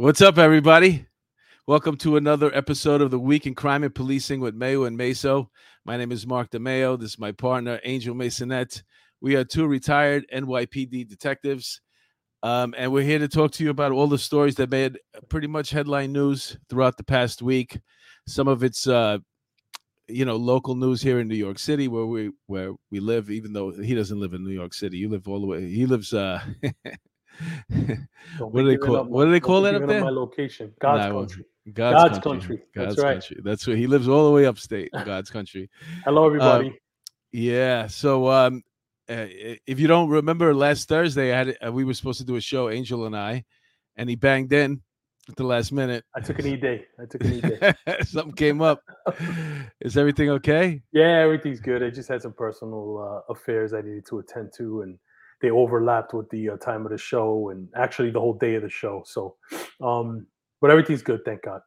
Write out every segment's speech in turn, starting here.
What's up, everybody? Welcome to another episode of the Week in Crime and Policing with Mayo and Meso. My name is Mark DeMayo. This is my partner, Angel Masonette. We are two retired NYPD detectives, um, and we're here to talk to you about all the stories that made pretty much headline news throughout the past week. Some of it's, uh, you know, local news here in New York City, where we where we live. Even though he doesn't live in New York City, you live all the way. He lives. Uh, what do they call? up what do they call that up there? My location, God's Nah, country. God's, God's country. country. God's That's right. country. That's where he lives all the way upstate. God's country. Hello, everybody. Yeah. So, um, uh, if you don't remember, last Thursday, I had uh, we were supposed to do a show, Angel and I, and he banged in at the last minute. I took an e day. I took an e day. Something came up. Is everything okay? yeah, everything's good. I just had some personal uh, affairs I needed to attend to, and they overlapped with the uh, time of the show, and actually the whole day of the show. So, um, but everything's good, thank God.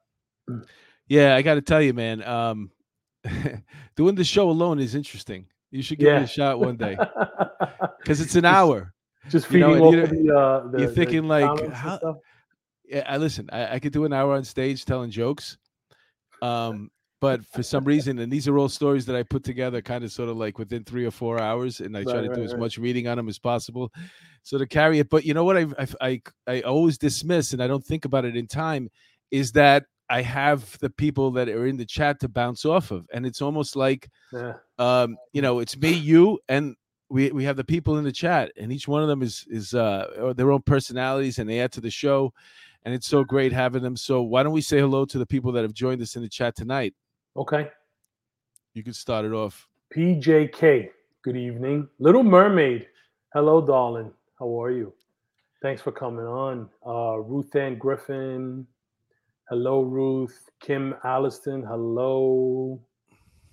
Yeah, I got to tell you, man. Um, doing the show alone is interesting. You should give it a shot one day because it's an hour. Just You know, feeding you of the, uh, the you're thinking, like, how- yeah, I listen. I, I could do an hour on stage telling jokes, um, but for some reason, and these are all stories that I put together, kind of sort of like within three or four hours, and I try Right, to do right, as right. much reading on them as possible, so to carry it. But you know what? I I I, I always dismiss, and I don't think about it in time, is that I have the people that are in the chat to bounce off of, and it's almost like Yeah. um, you know, it's me, you, and we we have the people in the chat, and each one of them is is uh their own personalities, and they add to the show, and it's so great having them. So why don't we say hello to the people that have joined us in the chat tonight? Okay. You can start it off. PJK, good evening. Little Mermaid, hello, darling. How are you? Thanks for coming on. Uh, Ruth Ann Griffin, hello, Ruth. Kim Alliston, hello.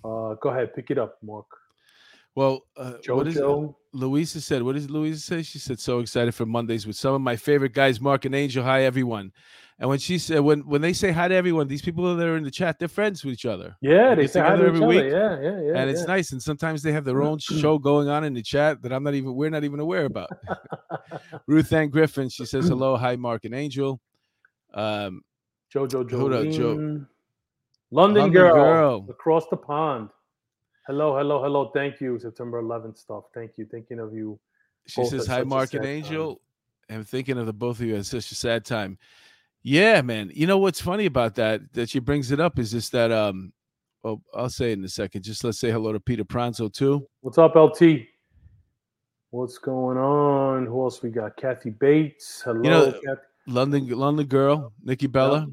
Uh, go ahead, pick it up, Mark. Well, uh, what is? Louisa said? What does Louisa say? She said, "So excited for Mondays with some of my favorite guys, Mark and Angel. Hi, everyone." And when she said, when when they say hi to everyone, these people that are in the chat, they're friends with each other. yeah, they get say hi together to every other. week, Yeah, yeah, yeah. and it's nice. And sometimes they have their own show going on in the chat that I'm not even we're not even aware about. Ruth Ann Griffin, she says hello, hi, Mark and Angel. Um, Jojo up, Joe. London, London girl, Girl. across the pond. Hello, hello, hello. Thank you, September 11th stuff. Thank you. Thinking of you. she says hi, Mark and sad time. Angel. I'm thinking of the both of you at such a sad time. Yeah, man. You know what's funny about that that she brings it up is just that um well, I'll say it in a second. Just let's say hello to Peter Pranzo too. What's up, LT? What's going on? Who else we got? Kathy Bates. Hello, know, Kathy. London London girl, Nikki Bella.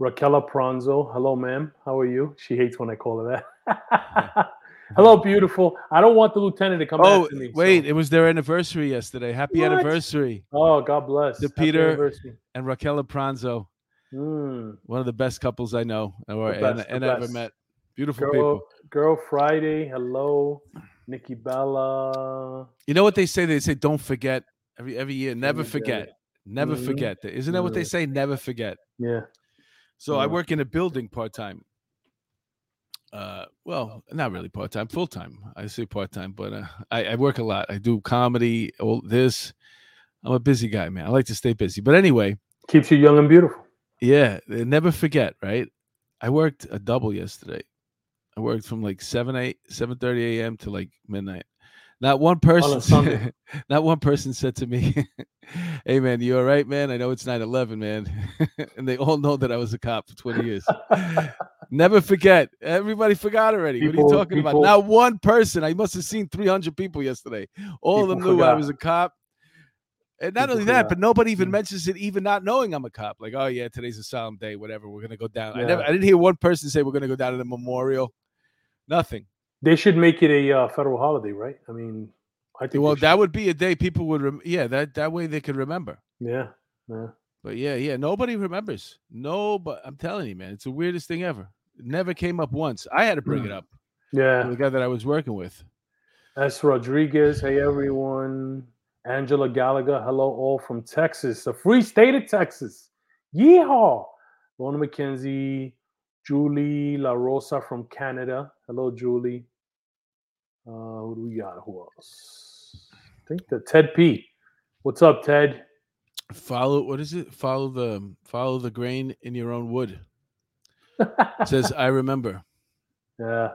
Raquela Pranzo. Hello, ma'am. How are you? She hates when I call her that. Hello, beautiful. I don't want the lieutenant to come Oh, me. wait, so- it was their anniversary yesterday. Happy What? anniversary. Oh, God bless. The Peter- And Raquel Pranzo, Mm. one of the best couples I know or The and, best, and ever met. Beautiful Girl, people. Girl Friday. Hello, Nikki Bella. You know what they say? They say don't forget every every year. Never forget. Never Mhm. forget. Isn't that what they Mhm. say? Never forget. Yeah. So I work in a building part time. Uh, well, not really part time, full time. I say part time, but uh, I, I work a lot. I do comedy, all this. I'm a busy guy, man. I like to stay busy. But anyway, Keeps you young and beautiful. yeah, never forget, right? I worked a double yesterday. I worked from like 7 8 7 30 a.m. to like midnight. Not one person Sunday. not one person said to me, Hey man, you all right, man? I know it's 9-11, man. and they all know that I was a cop for 20 years. Never forget. Everybody forgot already. what are you talking people- about? Not one person. I must have seen 300 people yesterday. All of them People knew I was a cop. And not People only that, forgot. but nobody even Mm. mentions it, even not knowing I'm a cop. Like, oh yeah, today's a solemn day, whatever. We're gonna go down. I never, I didn't hear one person say we're gonna go down to the memorial. Nothing. They should make it a uh, federal holiday, right? I mean, I think. Well, that would be a day people would, rem- yeah, that that way they could remember. Yeah. Yeah. But yeah, yeah, nobody remembers. No, but I'm telling you, man, it's the weirdest thing ever. Never came up once. I had to bring it up. Yeah. The guy that I was working with. S. Rodriguez. Hey, everyone. Angela Gallagher. Hello, all from Texas, the free state of Texas. Yeehaw. Lorna McKenzie. Julie La Rosa from Canada. Hello, Julie. Uh, who do we got? Who else? I think the Ted P. What's up, Ted? Follow what is it? Follow the follow the grain in your own wood. It says I remember. yeah.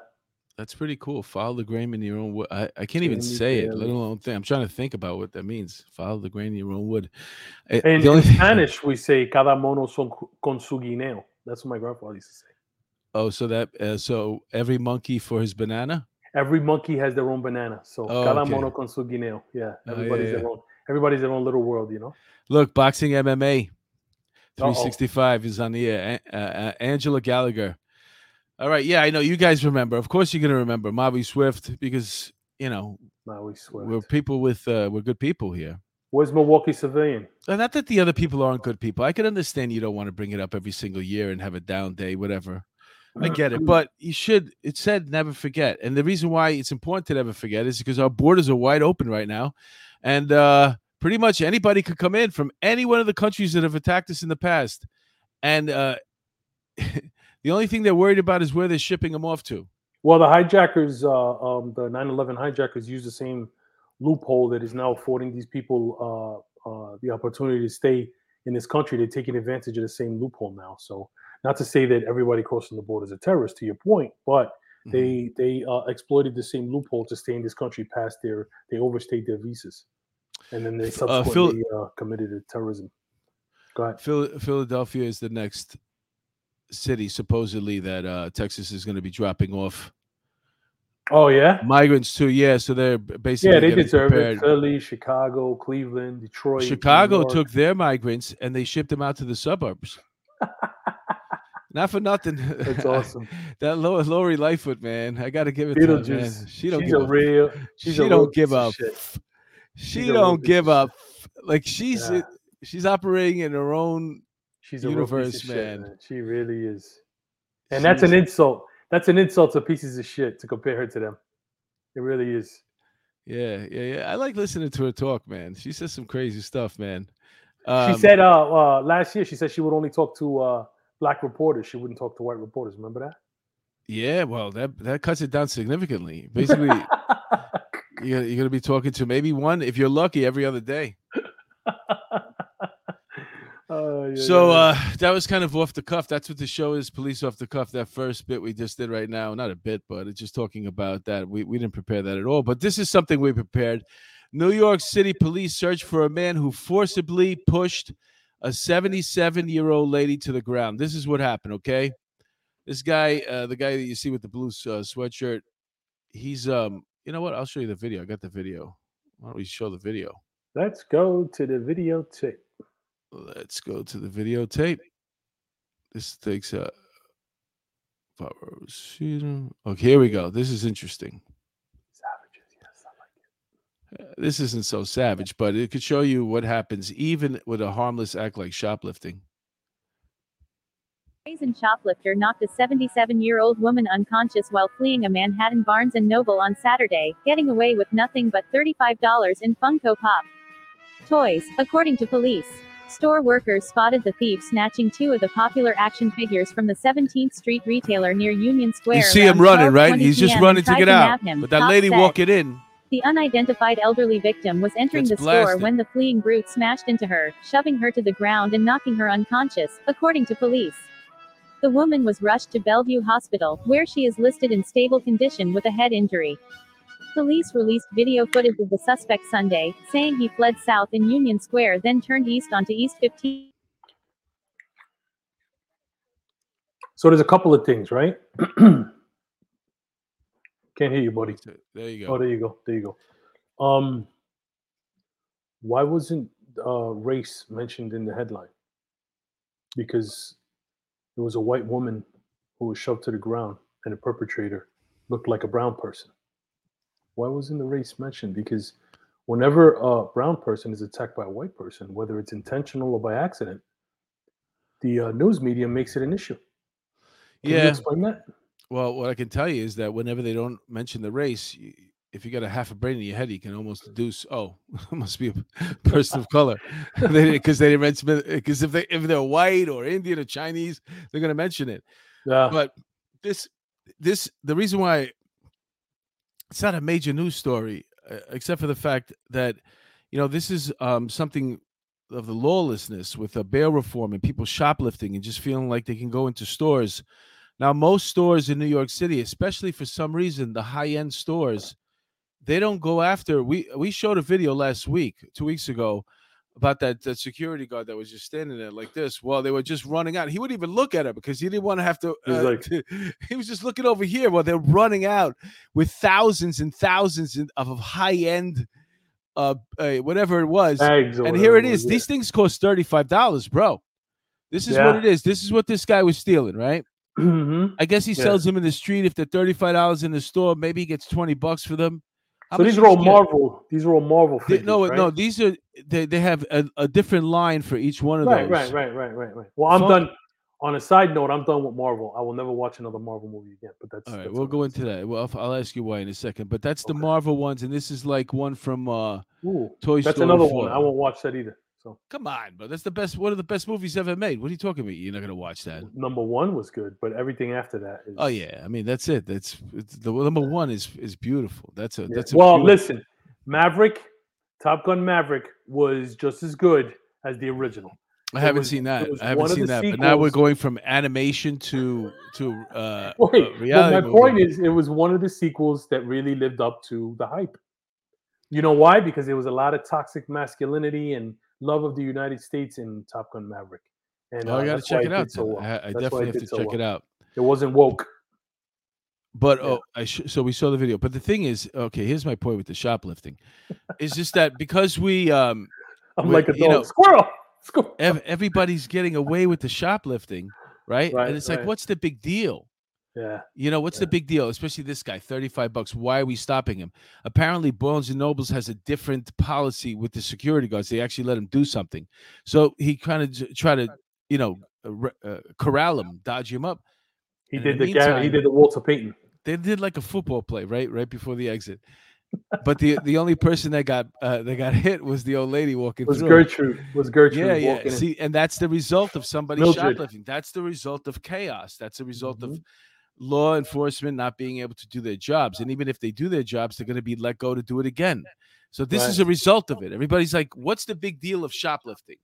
That's pretty cool. Follow the grain in your own wood. I, I can't even say it, let alone think. I'm trying to think about what that means. Follow the grain in your own wood. Eh, In, the only in Spanish, we say cada mono son con su guineo. That's what my grandfather used to say. Oh, so that uh, so every monkey for his banana. Every monkey has their own banana. So Oh, cada okay. mono con su guineo. Yeah. Oh, yeah, Everybody's yeah. their own. Everybody's their own little world, you know. Look, boxing MMA. Uh-oh. 365 is on the air. Uh, uh, Angela Gallagher. All right, yeah, I know you guys remember. Of course, you're gonna remember Bobby Swift because you know Now we swear. we're people with uh, we're good people here. Where's Milwaukee Civilian? Uh, Not that the other people aren't good people. I can understand you don't want to bring it up every single year and have a down day, whatever. I get it, but you should. It said never forget, and the reason why it's important to never forget is because our borders are wide open right now, and uh, pretty much anybody could come in from any one of the countries that have attacked us in the past, and uh, the only thing they're worried about is where they're shipping them off to. Well, the hijackers, uh, um, the 9/11 hijackers, use the same loophole that is now affording these people uh, uh, the opportunity to stay in this country. They're taking advantage of the same loophole now. So, not to say that everybody crossing the border is a terrorist, to your point, but Mhm. they they uh, exploited the same loophole to stay in this country past their they overstayed their visas, and then they F- uh, Phil- uh, committed terrorism. Go ahead. Phil- Philadelphia is the next city supposedly that uh, Texas is going to be dropping off Oh yeah, migrants too. Yeah, so they're basically yeah, they deserve prepared. it. Philly, Chicago, Cleveland, Detroit, Chicago took their migrants and they shipped them out to the suburbs. Not for nothing. That's awesome. that Lo- Lori Lightfoot, man, I got to give it to her, man. She don't she's give a real. she a don't give up. She She's a real don't give up. Like she's Yeah. she's operating in her own. She's a real piece of universe, shit, man. man. She really is. And that's an insult. That's an insult to pieces of shit to compare her to them. It really is. Yeah, yeah, yeah. I like listening to her talk, man. She says some crazy stuff, man. she Um, said uh, uh last year she said she would only talk to uh black reporters. She wouldn't talk to white reporters. Remember that? Yeah, well, that that cuts it down significantly. Basically, you're, you're going to be talking to maybe one, if you're lucky, every other day. Oh, yeah, So yeah. uh, that was kind of off the cuff. That's what the show is, police off the cuff. That first bit we just did right now, not a bit, but it's just talking about that. We we didn't prepare that at all, but this is something we prepared. New York City police search for a man who forcibly pushed a 77 year old lady to the ground. This is what happened. Okay, this guy, uh, the guy that you see with the blue uh, sweatshirt, he's um. You know what? I'll show you the video. I got the video. Why don't we show the video? let's go to the videotape. Let's go to the videotape. This takes a. Power. Okay, here we go. This is interesting. Savages, yes, I like it. Uh, This isn't so savage, but it could show you what happens even with a harmless act like shoplifting. Brazen shoplifter knocked a 77-year-old woman unconscious while fleeing a Manhattan Barnes & Noble on Saturday, getting away with nothing but $35 in Funko Pop toys, according to police. Store workers spotted the thief snatching two of the popular action figures from the 17th Street retailer near Union Square. You see him running, right? He's just running to get out. him, But that lady said. walking in, The unidentified elderly victim was entering the store when the fleeing brute smashed into her, shoving her to the ground and knocking her unconscious, according to police. The woman was rushed to Bellevue Hospital, where she is listed in stable condition with a head injury. Police released video footage of the suspect Sunday, saying he fled south in Union Square then turned east onto East 15. So there's a couple of things, right? Can't hear you, buddy. there you go. Oh, go. there you go. There you go. Um, why wasn't uh, race mentioned in the headline? Because there was a white woman who was shoved to the ground, and the perpetrator looked like a brown person. Why wasn't the race mentioned? Because whenever a brown person is attacked by a white person, whether it's intentional or by accident, the uh, news media makes it an issue. Can you Yeah. explain that? Well, what I can tell you is that whenever they don't mention the race, if you got a half a brain in your head, you can almost deduce, oh, must be a person of color, because they didn't mention because if they if they're white or Indian or Chinese, they're gonna mention it. Yeah. But this this the reason why it's not a major news story, uh, except for the fact that you know this is um, something of the lawlessness with the bail reform and people shoplifting and just feeling like they can go into stores. Now, most stores in New York City, especially for some reason, the high end stores, they don't go after. We we showed a video last week, two weeks ago, about that, that security guard that was just standing there like this while they were just running out. He wouldn't even look at her because he didn't want to have to. He was uh, like- to- he was just looking over here while they're running out with thousands and thousands of high end, uh, uh, whatever it was. And here it was, These things cost thirty five dollars, bro. This is what it is. This is what this guy was stealing, right? yeah. Mhm. I guess he Yeah. sells them in the street. If they're thirty five dollars in the store, maybe he gets twenty bucks for them. How So these are all? Marvel. These are all Marvel figures. no, right? no, these are they, they have a, a different line for each one of Right, those. right, right, right, right, right. Well, I'm So- done. On a side note, I'm done with Marvel. I will never watch another Marvel movie again. But that's All right, that's we'll go into that. Well, I'll, ask you why in a second. But that's the Marvel ones, and this is like one from uh Ooh, Toy that's Story That's another 4. one. I won't watch that either. So Come on, bro. That's the best. One of the best movies ever made. What are you talking about? You're not gonna watch that? number one was good, but everything after that is. Oh yeah, I mean that's it. That's it's, the number one is is beautiful. That's a Yeah. that's a well, pure- listen, Maverick, Top Gun Maverick was just as good as the original. I haven't was- seen that. I haven't seen that. But now we're going from animation to to uh, Wait, uh reality. my movie. point is, it was one of the sequels that really lived up to the hype. You know why? Because there was a lot of toxic masculinity and love of the United States in Top Gun Maverick. And Oh, I uh, gotta check it out. so well. I, I definitely have did to so check well. it out. It wasn't woke. But Yeah. oh, I sh- so we saw the video. But the thing is, okay, here's my point with the shoplifting. is just that because we um I'm like a you know- Squirrel. Squirrel. ev- everybody's getting away with the shoplifting, right? Right, and it's like, what's the big deal? Yeah. You know, what's the big deal? Especially this guy, 35 bucks. Why are we stopping him? Apparently, Barnes and Nobles has a different policy with the security guards. They actually let him do something. So he kind of try to, you know, uh, uh, corral him, dodge him up. He And did the Gary, he did the Walter Payton. They did like a football play, right? Right before the exit. But the the only person that got uh, that got hit was the old lady walking Was through. Gertrude was Gertrude Yeah, yeah. walking in. See, and that's the result of somebody Mildred. shoplifting. That's the result of chaos. That's the result of Mhm. Law enforcement not being able to do their jobs. And even if they do their jobs, they're going to be let go to do it again. So this is a result of it. Everybody's like, "What's the big deal of shoplifting?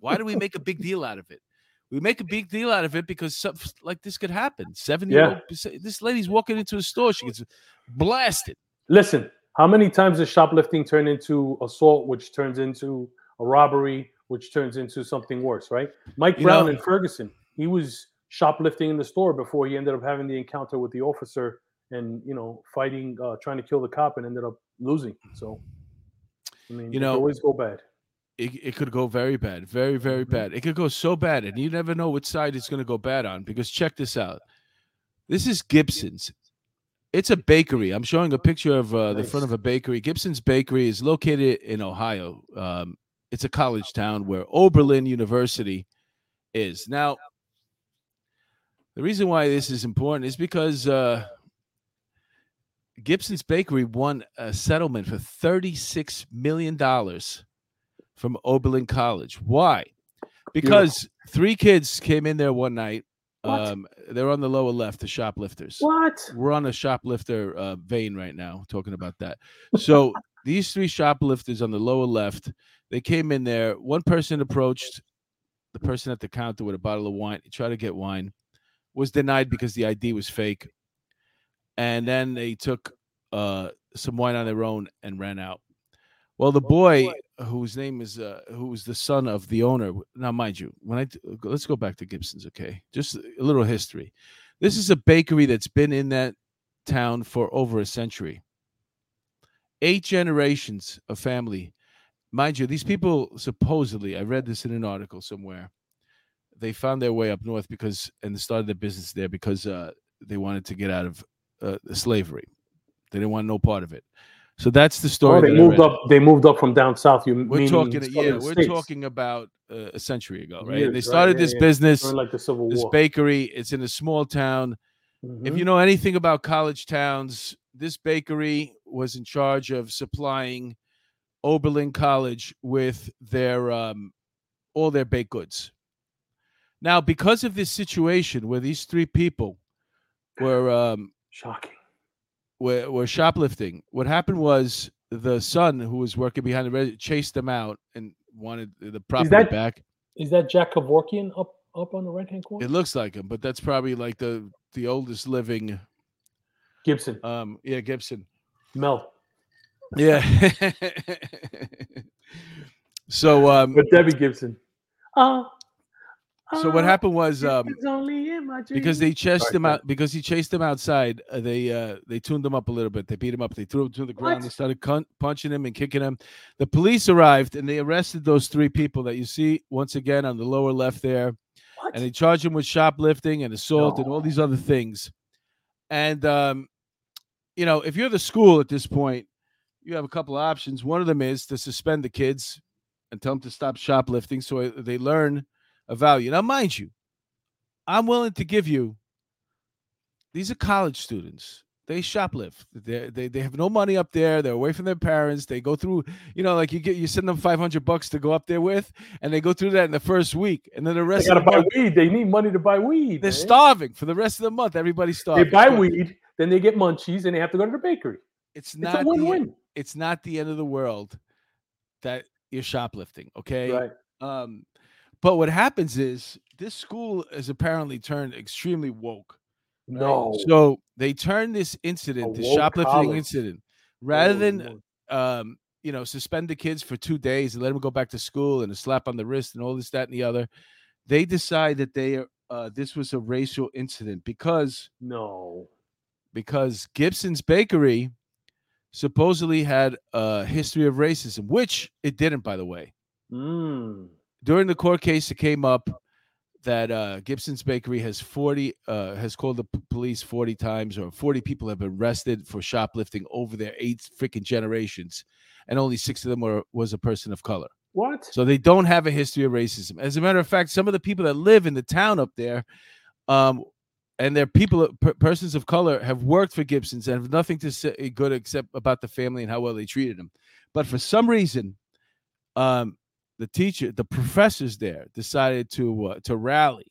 Why do we make a big deal out of it?" We make a big deal out of it because like this could happen. Seven year old, this lady's walking into a store, she gets blasted. Listen, how many times does shoplifting turn into assault, which turns into a robbery, which turns into something worse, right? Mike You Brown know- in Ferguson, he was shoplifting in the store before he ended up having the encounter with the officer and you know fighting, uh, trying to kill the cop, and ended up losing. So, I mean, You it know, always go bad. it, it could go very bad, very, very Mhm. bad. It could go so bad, and you never know which side it's going to go bad on. Because check this out. This is Gibson's. It's a bakery. I'm showing a picture of uh, the front of a bakery. Gibson's Bakery is located in Ohio. Um, it's a college town where Oberlin University is. Now, the reason why this is important is because uh, Gibson's Bakery won a settlement for $36 million from Oberlin College. Why? Because three kids came in there one night. Um, they're on the lower left, the shoplifters. What? We're on a shoplifter uh, vein right now, talking about that. So these three shoplifters on the lower left, they came in there. One person approached the person at the counter with a bottle of wine. He tried to get wine, was denied because the ID was fake, and then they took uh, some wine on their own and ran out. Well, the boy whose name is uh, who was the son of the owner. Now, mind you, when I let's go back to Gibson's, okay? Just a little history. This is a bakery that's been in that town for over a century. Eight generations of family. Mind you, these people supposedly, I read this in an article somewhere, they found their way up north because, and started their business there because uh, they wanted to get out of uh, slavery. They didn't want no part of it. So that's the story. Oh, they moved up. They moved up from down south. You We're talking, yeah, we're states, talking about uh, a century ago, right? Years, they right? started Yeah, this yeah. business, like the Civil War. this bakery. It's in a small town. If Mhm. you know anything about college towns, this bakery was in charge of supplying Oberlin College with their um, all their baked goods. Now, because of this situation where these three people were um, Shocking. were, were shoplifting, what happened was the son who was working behind the register chased them out and wanted the property that- back. Is that Jack Kevorkian up up on the right hand corner? It looks like him, but that's probably like the the oldest living. Gibson. Um, yeah, Gibson. Mel. Yeah. so um, But Debbie Gibson. Uh, so what uh, happened was um, it's only in my because they chased Sorry, him out because he chased them outside. Uh, they uh, they tuned him up a little bit. They beat him up. They threw him to the ground. They started cun- punching him and kicking him. The police arrived and they arrested those three people that you see once again on the lower left there, What? and they charged him with shoplifting and assault and all these other things. And um, you know, if you're the school at this point, you have a couple of options. One of them is to suspend the kids and tell them to stop shoplifting so uh, they learn a value. Now, mind you, I'm willing to give you. These are college students. They shoplift. They they they have no money up there. They're away from their parents. They go through, you know, like you get you send them 500 bucks to go up there with, and they go through that in the first week, and then the they rest gotta of the buy month, weed. They need money to buy weed. they're man. starving for the rest of the month. Everybody's starving. They buy weed, then they get munchies, and they have to go to the bakery. It's It's not a the- win-win. it's not the end of the world that you're shoplifting. Okay. Right. Um, but what happens is this school has apparently turned extremely woke. right? No. So they turned this incident, the shoplifting college. incident, rather Oh, than um, you know, suspend the kids for two days and let them go back to school and a slap on the wrist and all this, that, and the other. They decide that they are uh, this was a racial incident because no. because Gibson's Bakery supposedly had a history of racism, which it didn't, by the way. Mm. During the court case, it came up that uh, Gibson's Bakery has 40 uh, has called the p- police 40 times, or 40 people have been arrested for shoplifting over their eight freaking generations, and only six of them were was a person of color. What? So they don't have a history of racism. As a matter of fact, some of the people that live in the town up there, um, and they're people, per- persons of color, have worked for Gibson's and have nothing to say good except about the family and how well they treated them. But for some reason, um, the teacher, the professors there decided to uh, to rally,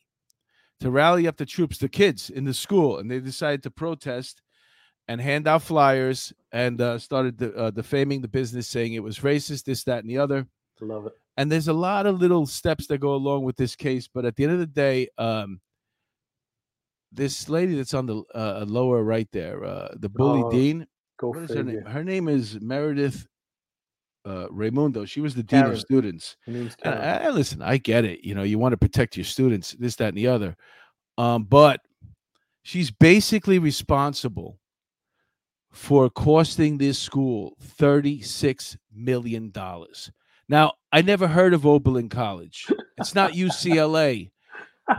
to rally up the troops, the kids in the school, and they decided to protest and hand out flyers and uh, started de- uh, defaming the business, saying it was racist, this, that, and the other Love it. and there's a lot of little steps that go along with this case but at the end of the day um this lady that's on the uh, lower right there uh the bully Oh, dean Go what is her name her name is meredith uh raimondo she was the dean Karen. of students and listen i get it you know you want to protect your students this that and the other um but she's basically responsible for costing this school 36 million dollars. Now i never heard of oberlin college. It's not ucla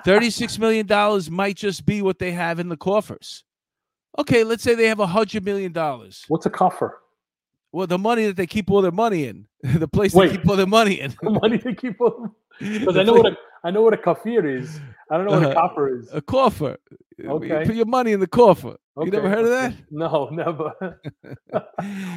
36 million dollars might just be what they have in the coffers. Okay let's say they have a hundred million dollars. What's a coffer? Well the money that they keep all their money in the place Wait. they keep all their money in The money they keep on. Because I know pla- what a I know what a kefir is. I don't know what Uh-huh. a coffer is. a coffer You Okay. put your money in the coffer you never heard of that No, never.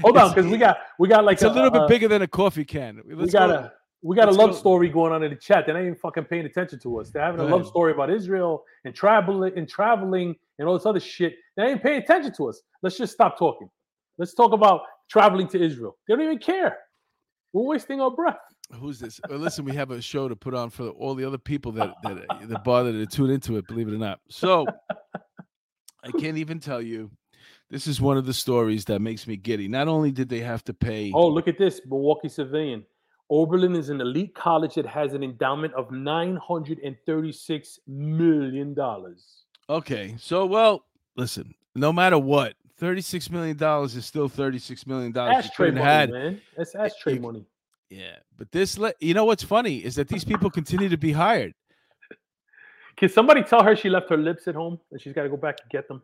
Hold on, because we got we got like it's a little bit uh, bigger than a coffee can. We Let's got go- a we got a let's love go- story going on in the chat. They're not even fucking paying attention to us. They're having a Go love ahead. story about Israel and traveling and traveling and all this other shit. They ain't paying attention to us. Let's just stop talking. Let's talk about traveling to Israel. They don't even care. We're wasting our breath. Who's this? Well, listen, we have a show to put on for all the other people that that that bother to tune into it. Believe it or not. So I can't even tell you. This is one of the stories that makes me giddy. Not only did they have to pay. Oh, look at this Milwaukee Civilian. Oberlin is an elite college that has an endowment of $936 million. Okay, so well, listen. No matter what, thirty-six million dollars is still thirty-six million dollars. Ashtray money, man. That's ashtray money. Yeah, but this, le- you know, what's funny is that these people continue to be hired. Can somebody tell her she left her lips at home and she's got to go back and get them?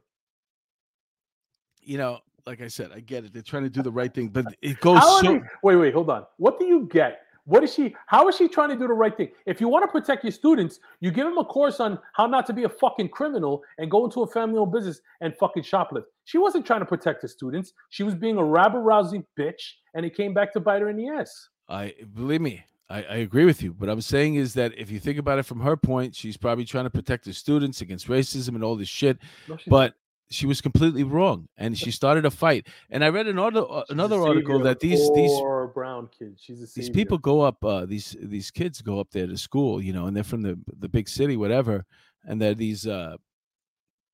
You know, like I said, I get it. They're trying to do the right thing, but it goes so. they- wait, wait, hold on. What do you get? What is she? How is she trying to do the right thing? If you want to protect your students, you give them a course on how not to be a fucking criminal and go into a family-owned business and fucking shoplift. She wasn't trying to protect the students. She was being a rabble-rousing bitch, and it came back to bite her in the ass. I believe me, I, I agree with you. What I'm saying is that if you think about it from her point, she's probably trying to protect the students against racism and all this shit. No, But she was completely wrong, and she started a fight. And I read another uh, another article that these these brown kids. She's these people go up uh these these kids go up there to school you know and they're from the the big city whatever and they're these uh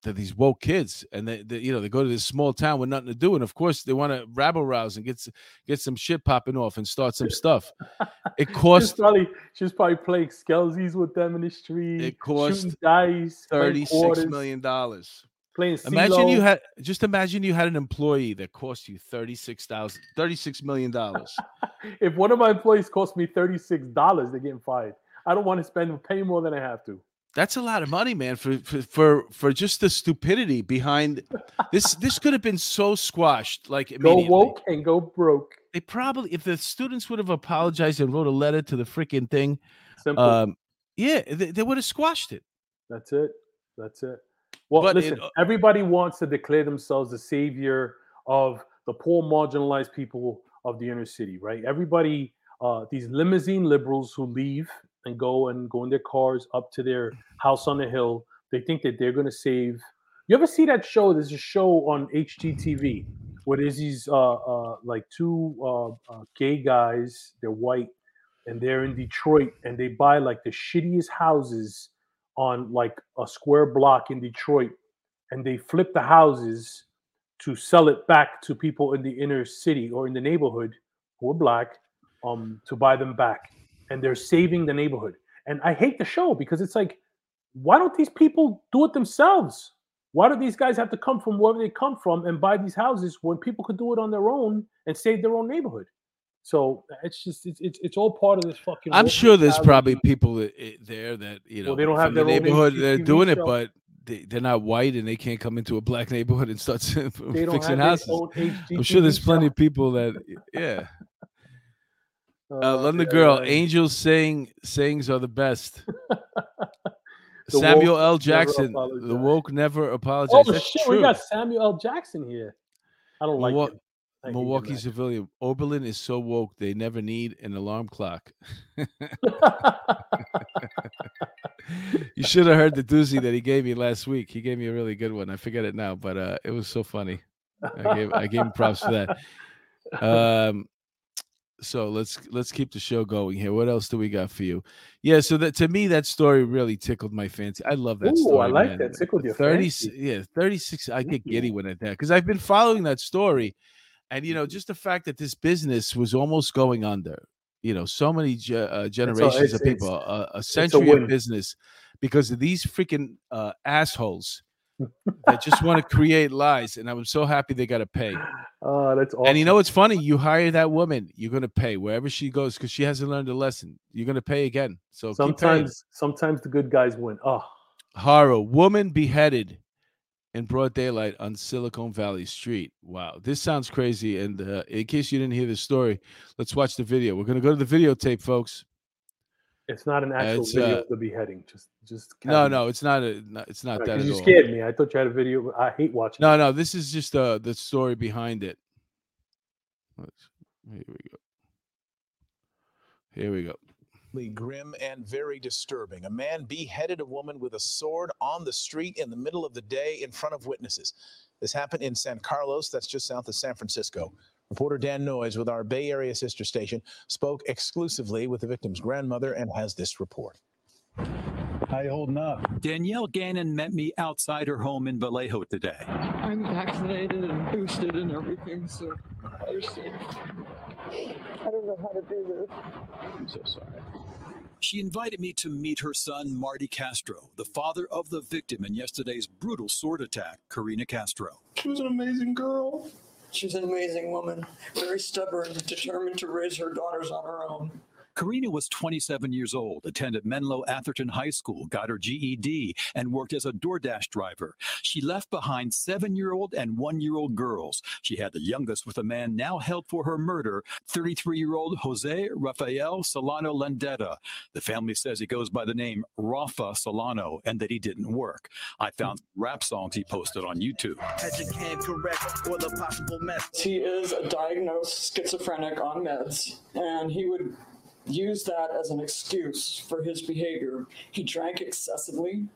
they're these woke kids and they, they you know they go to this small town with nothing to do and of course they want to rabble rouse and get get some shit popping off and start some stuff it costs. She's probably she was probably playing skelsies with them in the street. It cost dice, playing 36 quarters, million dollars Playing imagine you had just imagine you had an employee that cost you 36,000 36 million dollars If one of my employees cost me thirty six dollars, they're getting fired. I don't want to spend pay more than I have to. That's a lot of money, man, for for for, for just the stupidity behind this. This could have been so squashed, like Go woke and go broke. They probably, if the students would have apologized and wrote a letter to the freaking thing, Simple. um, yeah, they, they would have squashed it. That's it. That's it. Well, But it- listen, everybody wants to declare themselves the savior of the poor, marginalized people of the inner city, right? Everybody, uh, these limousine liberals who leave and go and go in their cars up to their house on the hill, they think that they're going to save. You ever see that show? There's a show on HGTV where there's these uh, uh, like two uh, uh, gay guys. They're white and they're in Detroit and they buy like the shittiest houses on like a square block in Detroit and they flip the houses to sell it back to people in the inner city or in the neighborhood who are black um to buy them back. And they're saving the neighborhood. And i hate the show because it's like why don't these people do it themselves? Why do these guys have to come from wherever they come from and buy these houses when people could do it on their own and save their own neighborhood so it's just it's it's, it's all part of this fucking I'm sure there's probably people i- there that you know Well, they don't have the their own neighborhood. They're doing it, show. but they, they're not white and they can't come into a black neighborhood and start fixing houses. I'm sure there's plenty show. of people that yeah. Uh, Uh, London yeah, girl, yeah. angels saying sayings are the best. The Samuel L. Jackson, the woke never apologize. Oh That's shit, true. we got Samuel L. Jackson here. I don't like Milwa- hate Milwaukee civilian. Oberlin is so woke they never need an alarm clock. you should have heard the doozy that he gave me last week. He gave me a really good one. I forget it now, but uh, it was so funny. I gave I gave him props for that. Um, so let's let's keep the show going here. What else do we got for you? Yeah, so that to me that story really tickled my fancy. I love that Ooh, story. I like man. that. Tickled your 30 fancy. yeah 36 i get giddy when I that because i've been following that story and you know just the fact that this business was almost going under you know so many ge- uh, generations it's- of it's- people a, a a century win. of business because of these freaking uh, assholes that just want to create lies and i'm so happy they got to pay. Oh, that's awesome. and you know what's funny? You hire that woman you're going to pay wherever she goes because she hasn't learned a lesson. You're going to pay again so sometimes sometimes the good guys win. Oh, horror woman beheaded in broad daylight on silicon valley street wow this sounds crazy and uh, in case you didn't hear the story let's watch the video we're going to go to the videotape folks it's not an actual video uh, of the beheading. Just just no no it's not a no, it's not Right, that you all scared me. I thought you had a video. I hate watching. no no this is just uh the story behind it Let's, here we go here we go grim and very disturbing. A man beheaded a woman with a sword on the street in the middle of the day in front of witnesses. This happened in San Carlos, that's just south of San Francisco. Reporter Dan Noyes with our Bay Area sister station spoke exclusively with the victim's grandmother and has this report. How you holding up? Danielle Gannon met me outside her home in Vallejo today. I'm vaccinated and boosted and everything, so I understand. I don't know how to do this. I'm so sorry. She invited me to meet her son, Marty Castro, the father of the victim in yesterday's brutal sword attack, Karina Castro. She was an amazing girl. She's an amazing woman, very stubborn, determined to raise her daughters on her own. Karina was 27 years old, attended Menlo Atherton High School, got her GED, and worked as a DoorDash driver. She left behind seven year old and one year old girls. She had the youngest with a man now held for her murder, 33 year old Jose Rafael Solano Landaeta. The family says he goes by the name Rafa Solano and that he didn't work. I found rap songs he posted on YouTube. Educate correct or the possible mess. He is a diagnosed schizophrenic on meds, and he would use that as an excuse for his behavior. He drank excessively,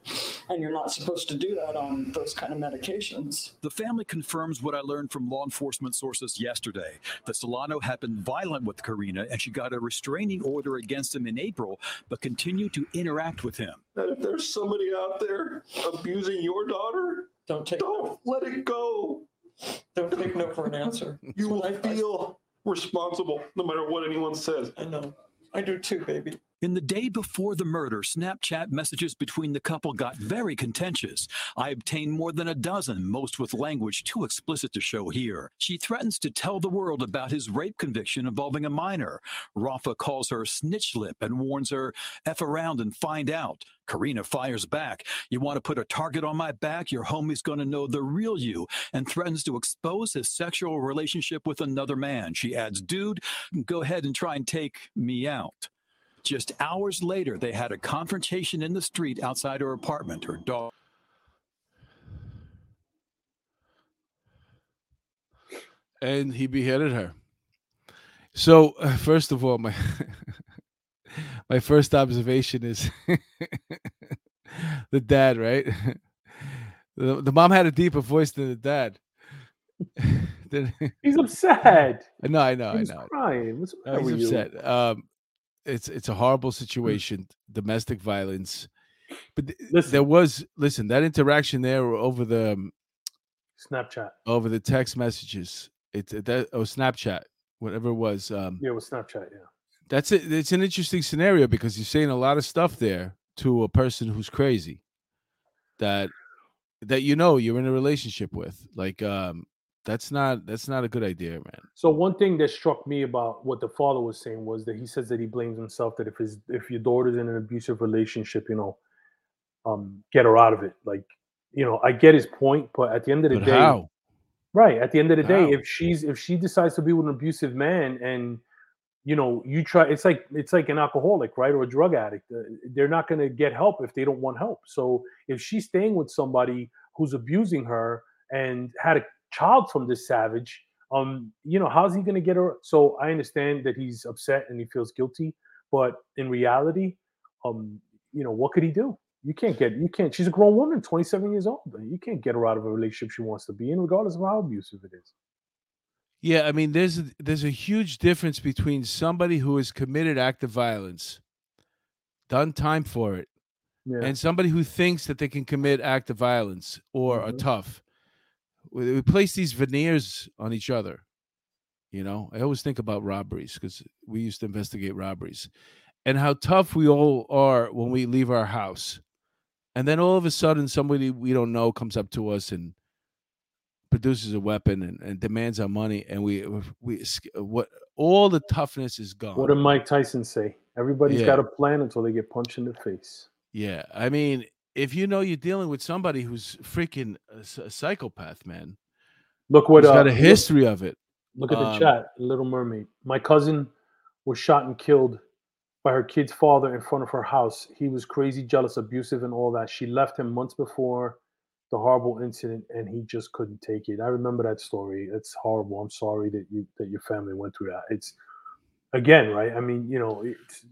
and you're not supposed to do that on those kind of medications. The family confirms what I learned from law enforcement sources yesterday that Solano had been violent with Karina and she got a restraining order against him in April, but continued to interact with him. That if there's somebody out there abusing your daughter, Don't take don't let it go. don't take no for an answer. You will I- I- feel responsible no matter what anyone says. I know. I do too, baby. In the day before the murder, Snapchat messages between the couple got very contentious. I obtained more than a dozen, most with language too explicit to show here. She threatens to tell the world about his rape conviction involving a minor. Rafa calls her snitch lip and warns her, F around and find out. Karina fires back. You want to put a target on my back? Your homie's going to know the real you and threatens to expose his sexual relationship with another man. She adds, Dude, go ahead and try and take me out. Just hours later, they had a confrontation in the street outside her apartment. Her dog. and he beheaded her. So, uh, first of all, my my first observation is the dad, right? The, the mom had a deeper voice than the dad. Then- He's upset. no, I know, He I know. crying. What's the No, matter he's with you? upset. Um, it's it's a horrible situation, domestic violence. But th- Listen. there was listen that interaction there over the um, Snapchat. over the text messages. It's that or Snapchat, whatever it was. Um, Yeah, with Snapchat. Yeah. that's it. It's an interesting scenario because you're saying a lot of stuff there to a person who's crazy. That that you know you're in a relationship with. Like um, that's not that's not a good idea, man. So one thing that struck me about what the father was saying was that he says that he blames himself that if his if your daughter's in an abusive relationship, you know, um, get her out of it. Like, you know, I get his point, but at the end of the But day, how? right? At the end of the day, if she's if she decides to be with an abusive man and you know you try it's like it's like an alcoholic right or a drug addict uh, they're not going to get help if they don't want help so if she's staying with somebody who's abusing her and had a child from this savage um you know how's he going to get her so i understand that he's upset and he feels guilty but in reality um you know what could he do you can't get you can't she's a grown woman 27 years old you can't get her out of a relationship she wants to be in regardless of how abusive it is Yeah, I mean, there's a, there's a huge difference between somebody who has committed active violence, done time for it, yeah and somebody who thinks that they can commit active violence or are Mhm. tough. We, we place these veneers on each other. You know, I always think about robberies because we used to investigate robberies and how tough we all are when we leave our house. And then all of a sudden, somebody we don't know comes up to us and produces a weapon and, and demands our money. And we, we, what, all the toughness is gone. What did Mike Tyson say? Everybody's Yeah. got a plan until they get punched in the face. Yeah, I mean, if you know you're dealing with somebody who's freaking a psychopath, man, Look what who's got uh, a look- history of it. Look, at the um, chat. Little Mermaid. My cousin was shot and killed by her kid's father in front of her house. He was crazy, jealous, abusive, and all that. She left him months before the horrible incident, and he just couldn't take it. I remember that story. It's horrible. I'm sorry that you that your family went through that. It's again, right? I mean, you know, it's,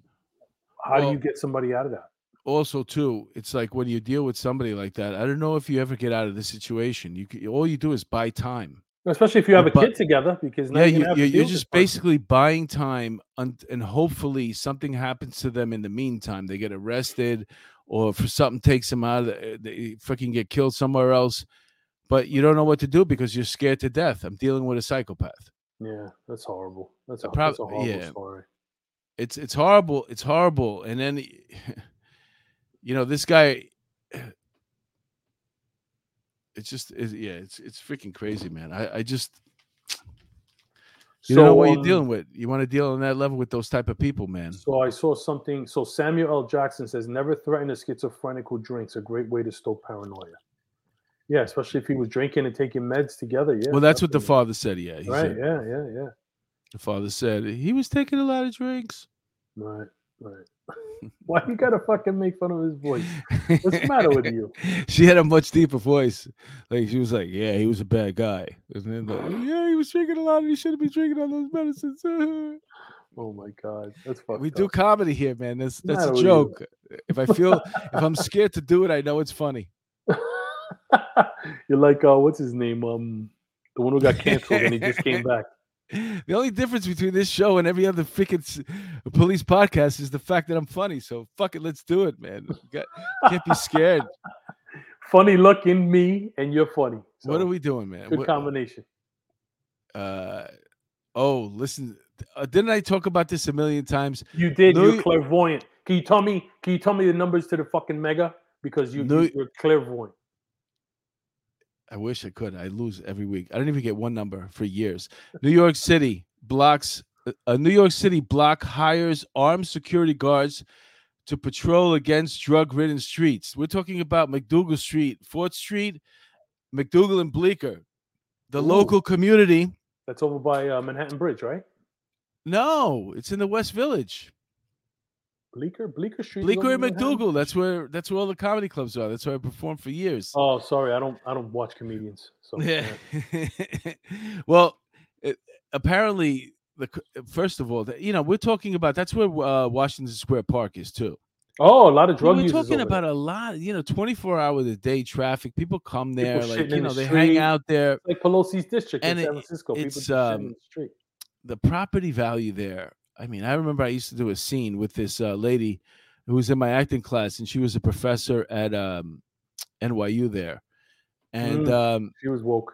how do you get somebody out of that? Also, too, it's like when you deal with somebody like that. I don't know if you ever get out of this situation. You all you do is buy time. Especially if you have a But- kid together, because now Yeah, you're, you, gonna you, to deal you're with this just basically buying time, un- and hopefully something happens to them in the meantime. They get arrested, or for something takes them out, of the, eh, they fucking get killed somewhere else. But you don't know what to do because you're scared to death. I'm dealing with a psychopath. Yeah, that's horrible. That's a, prob- that's a horrible yeah. story. it's it's horrible it's horrible and then you know this guy it's just it, yeah it's it's freaking crazy man i i just you don't know what you're um, dealing with you want to deal on that level with those type of people man So I saw something. So Samuel L. Jackson says, "Never threaten a schizophrenic who drinks. A great way to stoke paranoia." Yeah, especially if he was drinking and taking meds together. Yeah. well that's what the father said yeah he Right. said, Yeah. Yeah. Yeah. the father said he was taking a lot of drinks Right. Right. Why you gotta fucking make fun of his voice? What's the matter with you? she had a much deeper voice like she was like yeah he was a bad guy like, yeah he was drinking a lot and he shouldn't be drinking all those medicines Oh my god, that's fucked We do comedy here, man. That's that's a with you? joke. If I feel if I'm scared to do it, I know it's funny. You're like, uh, what's his name? Um, the one who got canceled and he just came back. The only difference between this show and every other freaking police podcast is the fact that I'm funny. So fuck it, let's do it, man. Got- can't be scared. Funny looking me, and you're funny. what are we doing, man? Good What- combination. uh, oh, listen, uh, didn't I talk about this a million times? You did. You're clairvoyant. Can you tell me? Can you tell me the numbers to the fucking mega? Because you, you're clairvoyant. I wish I could. I lose every week. I don't even get one number for years. New York City blocks a- a New York City block hires armed security guards to patrol against drug-ridden streets. We're talking about MacDougal Street, Fourth Street, MacDougal and Bleecker. The Ooh. local community. That's over by uh, Manhattan Bridge, right? No, it's in the West Village. Bleecker, Bleecker Street. Bleecker and MacDougal. That's where that's where all the comedy clubs are. That's where I performed for years. Oh, sorry, I don't. I don't watch comedians. So Yeah. well, it, apparently, the first of all, the, you know, we're talking about that's where uh, Washington Square Park is too. Oh, a lot of drug we're talking about there. a lot, you know, twenty four hour a day traffic. People come there, People like you know, the they hang out there. It's like Pelosi's district and in it- San Francisco. People it's, in um, the street. the property value there. I mean, I remember I used to do a scene with this uh, lady who was in my acting class, and she was a professor at um, NYU there, and Mm. um, She was woke.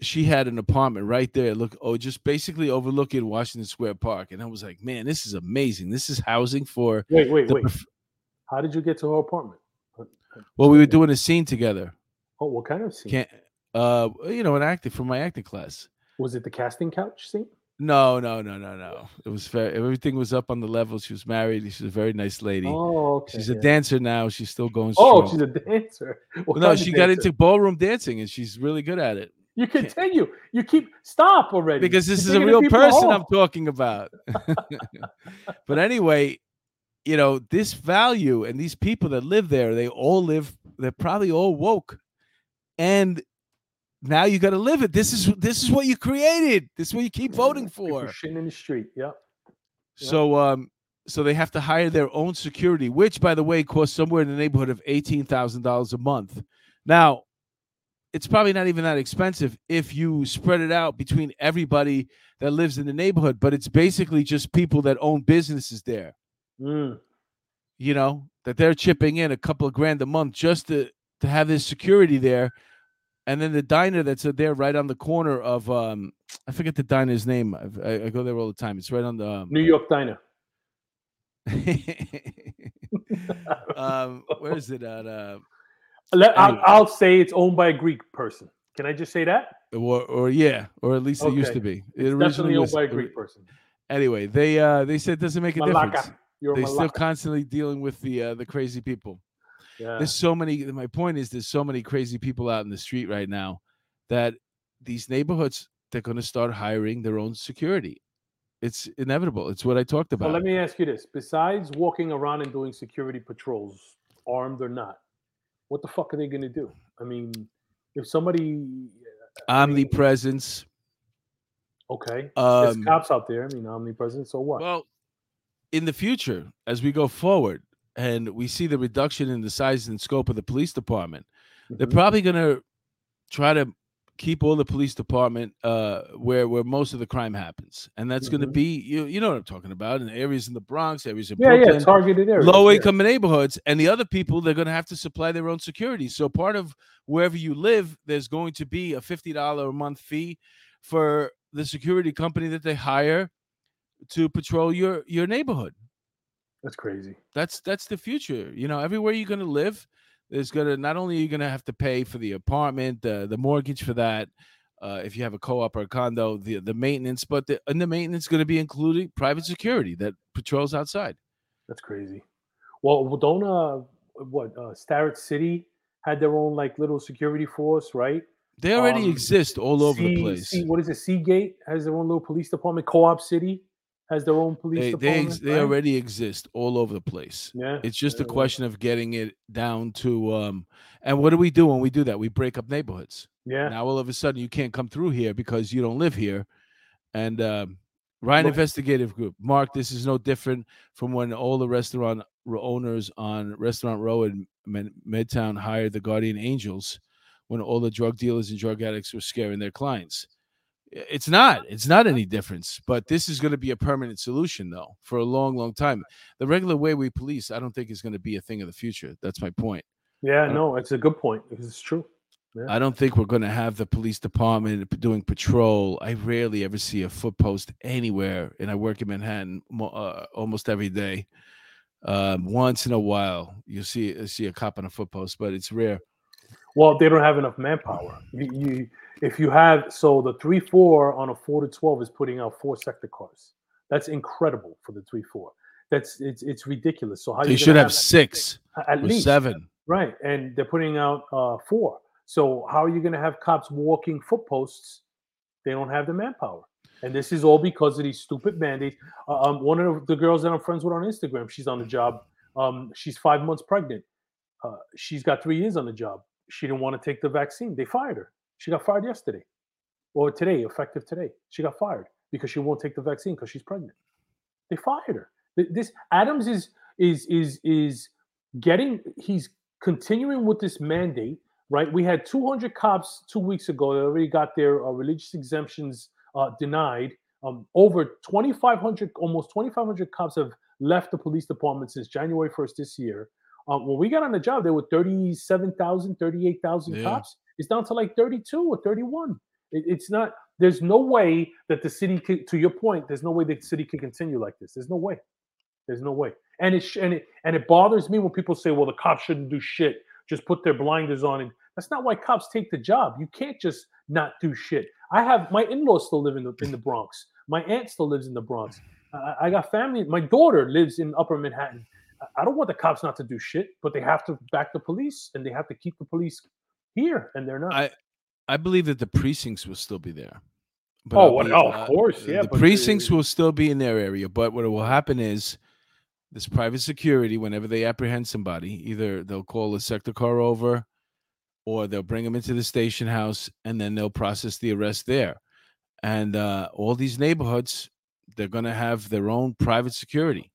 she had an apartment right there. Look, oh, just basically overlooking Washington Square Park, and I was like, man, this is amazing. This is housing for. Wait, wait, wait. prof- How did you get to her apartment? Well, we were doing a scene together. Oh, what kind of scene? Can't, uh, you know, an acting from my acting class. Was it the casting couch scene? No, no, no, no, no. It was very, everything was up on the level. She was married. She's a very nice lady. Oh, okay. she's a yeah. dancer now. She's still going Oh, she's a dancer. What no, she got dancer? into ballroom dancing, and she's really good at it. You continue. You keep stop already. because this You're is a real person home. I'm talking about. but anyway, you know, this value and these people that live there, they all live, they're probably all woke. And now you got to live it. This is this is what you created. This is what you keep voting for. shitting in the street. Yep. So um so they have to hire their own security, which by the way costs somewhere in the neighborhood of eighteen thousand dollars a month. Now, it's probably not even that expensive if you spread it out between everybody that lives in the neighborhood, but it's basically just people that own businesses there, Mm. you know, that they're chipping in a couple of grand a month just to to have this security there. And then the diner that's there right on the corner of um I forget the diner's name. I, I go there all the time. It's right on the um, New York Diner. um, where is it at? Uh, Let, I'll, I'll say it's owned by a Greek person. Can I just say that? or, or yeah, or at least it used to be. It originally definitely owned was- by a Greek person. Anyway, they uh they said it doesn't make a difference. You're a They still constantly dealing with the uh, the crazy people. Yeah. There's so many. My point is, there's so many crazy people out in the street right now that these neighborhoods they're going to start hiring their own security. It's inevitable. It's what I talked So about. let me ask you this: Besides walking around and doing security patrols, armed or not, what the fuck are they going to do? I mean, if somebody, Omnipresence. okay, Um, there's cops out there. I mean, omnipresence. So what? Well, in the future, as we go forward and we see the reduction in the size and scope of the police department, they're Mhm. probably going to try to keep all the police department uh, where where most of the crime happens, and that's going to be you you know what I'm talking about in areas in the Bronx, areas in yeah, Brooklyn, yeah, targeted areas. low yeah. income neighborhoods, and the other people they're going to have to supply their own security. So part of wherever you live, there's going to be a fifty dollar a month fee for the security company that they hire to patrol your your neighborhood That's crazy. that's that's the future you know everywhere you're going to live there's going to not only are you going to have to pay for the apartment the the mortgage for that uh, if you have a co-op or a condo the the maintenance but the and the maintenance going to be including private security that patrols outside That's crazy. Well, well, don't uh, what uh, Starrett City had their own like little security force, right? they already Um, exist all over the place C- what is it? Sea Gate has their own little police department. Co-op City has their own police they they, department. they right? already exist all over the place yeah. it's just a yeah, yeah. question of getting it down to um and what do we do when we do that we break up neighborhoods Yeah. now all of a sudden you can't come through here because you don't live here and um Ryan Look- Investigative Group. Mark, this is no different from when all the restaurant owners on Restaurant Row in Med- Midtown hired the Guardian Angels when all the drug dealers and drug addicts were scaring their clients. It's not. It's not any difference. But this is going to be a permanent solution, though, for a long, long time. The regular way we police, I don't think is going to be a thing of the future. That's my point. Yeah, Uh, no, it's a good point it's true. Yeah. I don't think we're going to have the police department doing patrol. I rarely ever see a foot post anywhere, and I work in Manhattan uh, almost every day. Um, once in a while, you see see a cop on a foot post, but it's rare. Well, they don't have enough manpower. You, you if you have so the three four on a four to twelve is putting out four sector cars. That's incredible for the three four. That's it's it's ridiculous. So how They you should gonna have six at least seven. right? And they're putting out uh, four. So how are you going to have cops walking foot posts? They don't have the manpower, and this is all because of these stupid mandates. Uh, um, one of the girls that I'm friends with on Instagram, she's on the job. Um, she's five months pregnant. Uh, she's got three years on the job. She didn't want to take the vaccine. They fired her. She got fired yesterday, or today, effective today. She got fired because she won't take the vaccine because she's pregnant. They fired her. This Adams is is is is getting. He's continuing with this mandate. Right. We had 200 cops two weeks ago that already got their uh, religious exemptions uh, denied. Um, over 2,500, almost 2,500 cops have left the police department since January 1st this year. Um, when we got on the job, there were 37,000, 38,000 Yeah. cops. It's down to like 32 or 31. It, it's not, there's no way that the city, could, to your point, there's no way the city can continue like this. There's no way. There's no way. And it, and it, and it bothers me when people say, well, the cops shouldn't do shit. Just put their blinders on. And that's not why cops take the job. You can't just not do shit. I have my in-laws still live in the, in the Bronx. My aunt still lives in the Bronx. I, got family. My daughter lives in Upper Manhattan. I don't want the cops not to do shit, but they have to back the police and they have to keep the police here, and they're not. I I believe that the precincts will still be there. Oh, I'll what- be- oh, of course, yeah, The but, precincts will still be in their area, but what will happen is this private security. Whenever they apprehend somebody, either they'll call a sector car over, or they'll bring them into the station house, and then they'll process the arrest there. And uh, all these neighborhoods, they're going to have their own private security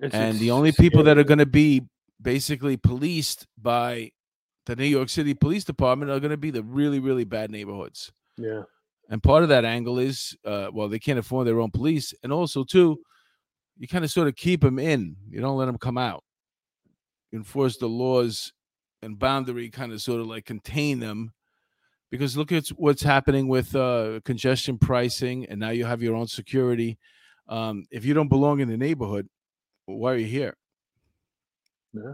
It's and the only people that are going to be basically policed by the New York City Police Department are going to be the really, really bad neighborhoods. yeah, And part of that angle is, uh, well, they can't afford their own police, and also too, you kind of sort of keep them in. You don't let them come out. You enforce the laws and boundary, kind of sort of like contain them. Because look at what's happening with uh, congestion pricing, and now you have your own security. Um, if you don't belong in the neighborhood, why are you here? yeah.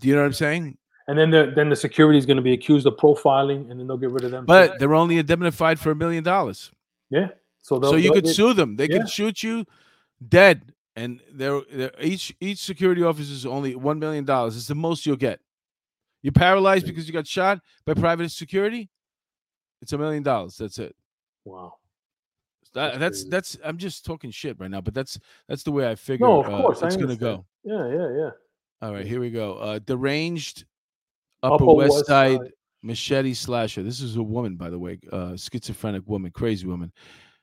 Do you know what I'm saying? And then the then the security is going to be accused of profiling, and then they'll get rid of them. too. But they're only indemnified for a million dollars. yeah, so So you could sue them. They yeah. could shoot you dead. And they're, they're each each security officer is only one million dollars. It's the most you'll get. You're paralyzed because you got shot by private security. It's a million dollars. That's it. Wow. That, That's that's crazy. that's I'm just talking shit right now, but that's that's the way I figure. No, of uh, course, I it's gonna go. Yeah, yeah, yeah. All right, here we go. Uh, deranged Upper, Upper West, West Side, Side. machete slasher. This is a woman, by the way, uh, schizophrenic woman, crazy woman.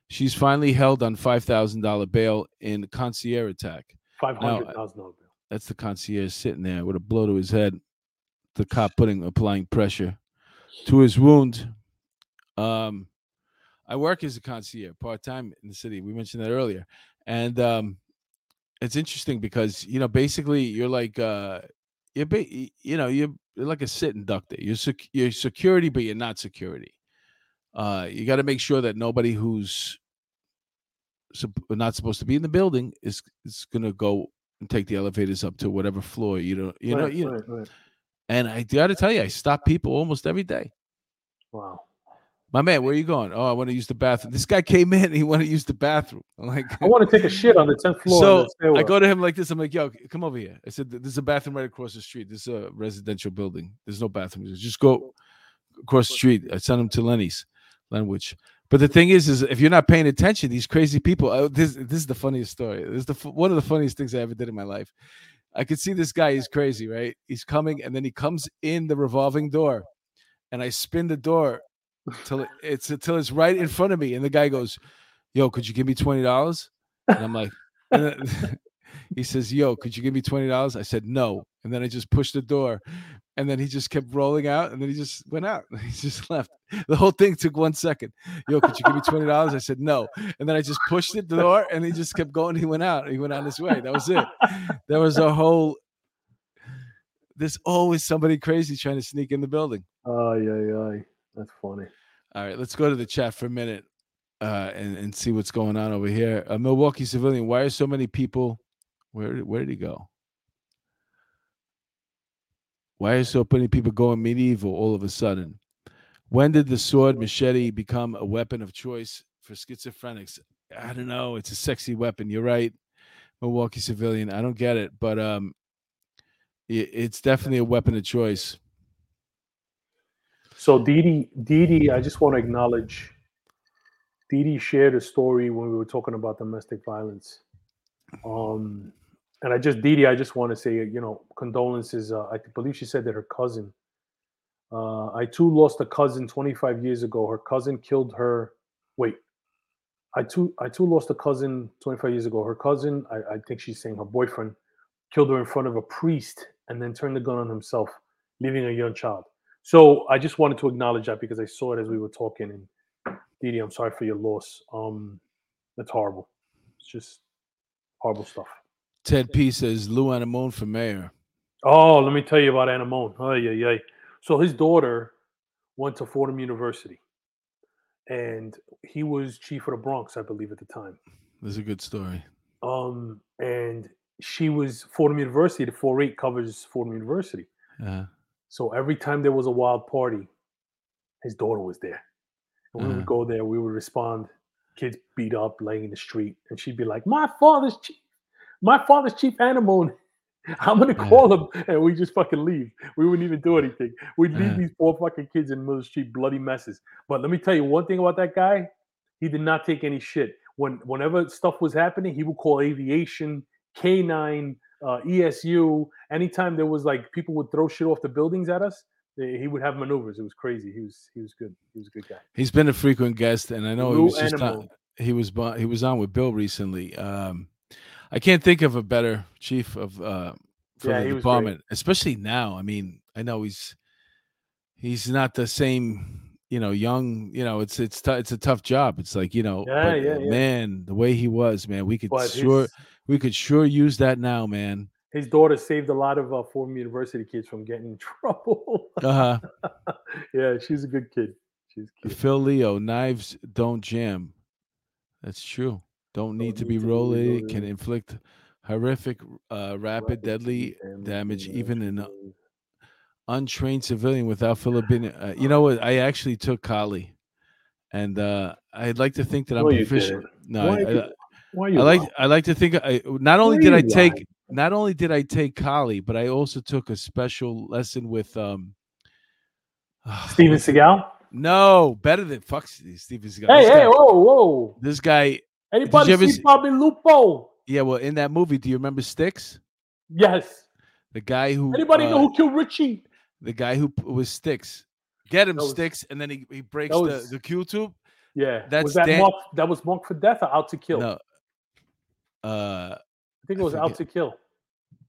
She's finally held on five thousand dollar bail in concierge attack. Five hundred thousand dollars bail. That's the concierge sitting there with a blow to his head. The cop putting applying pressure to his wound. Um, I work as a concierge part time in the city. We mentioned that earlier, and um, it's interesting because you know basically you're like uh, you're ba- you know you're, you're like a sitting duck there. You're sec- you're security, but you're not security. Uh, you got to make sure that nobody who's sup- not supposed to be in the building is is gonna go and take the elevators up to whatever floor you know you know Right, you know. right, right. And I got to tell you, I stop people almost every day. Wow. My man, where are you going? Oh, I want to use the bathroom. This guy came in. He wanted to use the bathroom. I'm like, I want to take a shit on the tenth floor. so. I go to him like this. I'm like, yo, come over here. I said, there's a bathroom right across the street. This is a residential building. There's no bathroom. Just go across the street. I sent him to Lenny's, language. But the thing is, is if you're not paying attention, these crazy people. Uh, this this is the funniest story. This is the one of the funniest things I ever did in my life. I could see this guy. He's crazy, right? He's coming, and then he comes in the revolving door, and I spin the door it, it's until it's right in front of me, and the guy goes, "Yo, could you give me twenty dollars?" And I'm like, and then, he says, "Yo, could you give me twenty dollars?" I said, "No," and then I just pushed the door, and then he just kept rolling out, and then he just went out. He just left. The whole thing took one second. Yo, could you give me twenty dollars? I said no, and then I just pushed the door, and he just kept going. He went out. He went on his way. That was it. There was a whole. There's always somebody crazy trying to sneak in the building. Oh yeah, yeah. That's funny. All right, let's go to the chat for a minute uh, and and see what's going on over here. A Milwaukee civilian. Why are so many people? Where where did he go? Why are so many people going medieval all of a sudden? When did the sword machete become a weapon of choice for schizophrenics? I don't know. It's a sexy weapon. You're right, Milwaukee civilian. I don't get it, but um, it, it's definitely a weapon of choice. So Didi, Didi, I just want to acknowledge. Didi shared a story when we were talking about domestic violence. Um, and I just Didi, I just want to say, you know, condolences. Uh, I believe she said that her cousin. Uh, I too lost a cousin 25 years ago. Her cousin killed her. Wait, I too I too lost a cousin 25 years ago. Her cousin, I, I think she's saying her boyfriend, killed her in front of a priest and then turned the gun on himself, leaving a young child. So I just wanted to acknowledge that because I saw it as we were talking. And Didi, I'm sorry for your loss. Um, that's horrible. It's just horrible stuff. Ted P says Lou Anemone for mayor. Oh, let me tell you about Anemone. Oh, yeah, yeah. So his daughter went to Fordham University, and he was chief of the Bronx, I believe, at the time. This is a good story. Um, and she was Fordham University. The 4-8 covers Fordham University. Uh, So every time there was a wild party, his daughter was there. And we Uh-huh. would go there, we would respond, kids beat up, laying in the street, and she'd be like, My father's chief, my father's chief animal. I'm gonna Yeah. call him, and we just fucking leave. We wouldn't even do anything. We'd leave Yeah. these poor fucking kids in the middle of the street, bloody messes. But let me tell you one thing about that guy, he did not take any shit. When whenever stuff was happening, he would call aviation, K9, uh, ESU. Anytime there was like people would throw shit off the buildings at us, eh, he would have maneuvers. It was crazy. He was he was good. He was a good guy. he's been a frequent guest, and I know he was just on, he was he was on with Bill recently. Um, I can't think of a better chief of uh, for Yeah, the department, especially now. I mean, I know he's he's not the same. You know, young. You know, it's it's tou- it's a tough job. It's like you know, Yeah, yeah, yeah. man, the way he was, man, we could But sure his, we could sure use that now, man. his daughter saved a lot of uh, Fordham University kids from getting in trouble. Uh huh. yeah, she's a good kid. She's cute. Phil Leo, knives don't jam. That's true. Don't need be to be rolling. Can inflict horrific, uh, rapid, Rapid deadly damage damage, even in action. untrained civilian without Filipino. Uh, you know what? I actually took Kali, and uh, I'd like to think that I'm No, proficient. No, I, I, Why I like lying? I like to think I not only did you I take lying? not only did I take Kali, but I also took a special lesson with um Steven what's Seagal? No, better than fuck Steven Seagal. Hey, This hey, guy- whoa, whoa. this guy Anybody ever see see- Bobby Lupo? Yeah, well, in that movie, do you remember Sticks? Yes. The guy who Anybody uh, know who killed Richie? the guy who was Sticks. Get him was- Sticks, and then he, he breaks was- the, the Q tube. Yeah. That's was that Dan- Mark that was Mark for Death or Out to Kill? No. Uh I think it was Out to Kill.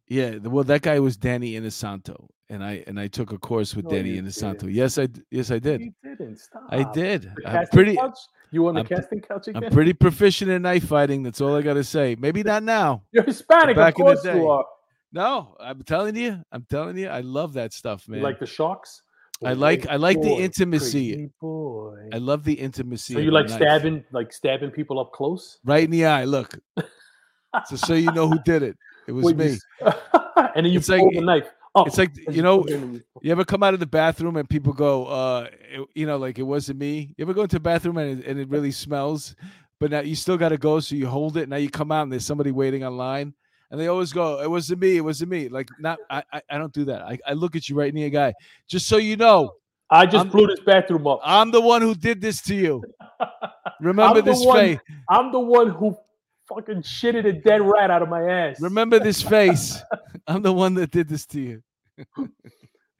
yeah, the, well that guy was Danny Inosanto. And I and I took a course with No, Danny Inosanto. didn't. Yes, I yes I did. You didn't stop. I did. I'm pretty couch? You on the I'm casting couch again? I'm pretty proficient in knife fighting. That's all I gotta say. Maybe not now. You're Hispanic, back of in the day. you are. No, I'm telling you, I'm telling you, I love that stuff, man. You like the sharks? I like I like the intimacy. boy. I love the intimacy. So you like stabbing, like stabbing people up close? right in the eye. Look, just so you know who did it. It was Wait, me. and then you It's pull like- the knife. up It's like you know, put it in the- you ever come out of the bathroom and people go, uh, it- you know, like it wasn't me. You ever go into the bathroom and it, and it really smells, but now you still got to go, so you hold it. Now you come out and there's somebody waiting online, and they always go, "It wasn't me. It wasn't me." Like not, I, I, I don't do that. I, I look at you right in the guy, just so you know, I just I'm- blew this bathroom up. I'm the one who did this to you. Remember this one- face. I'm the one who fucking shitted a dead rat out of my ass. Remember this face. I'm the one that did this to you.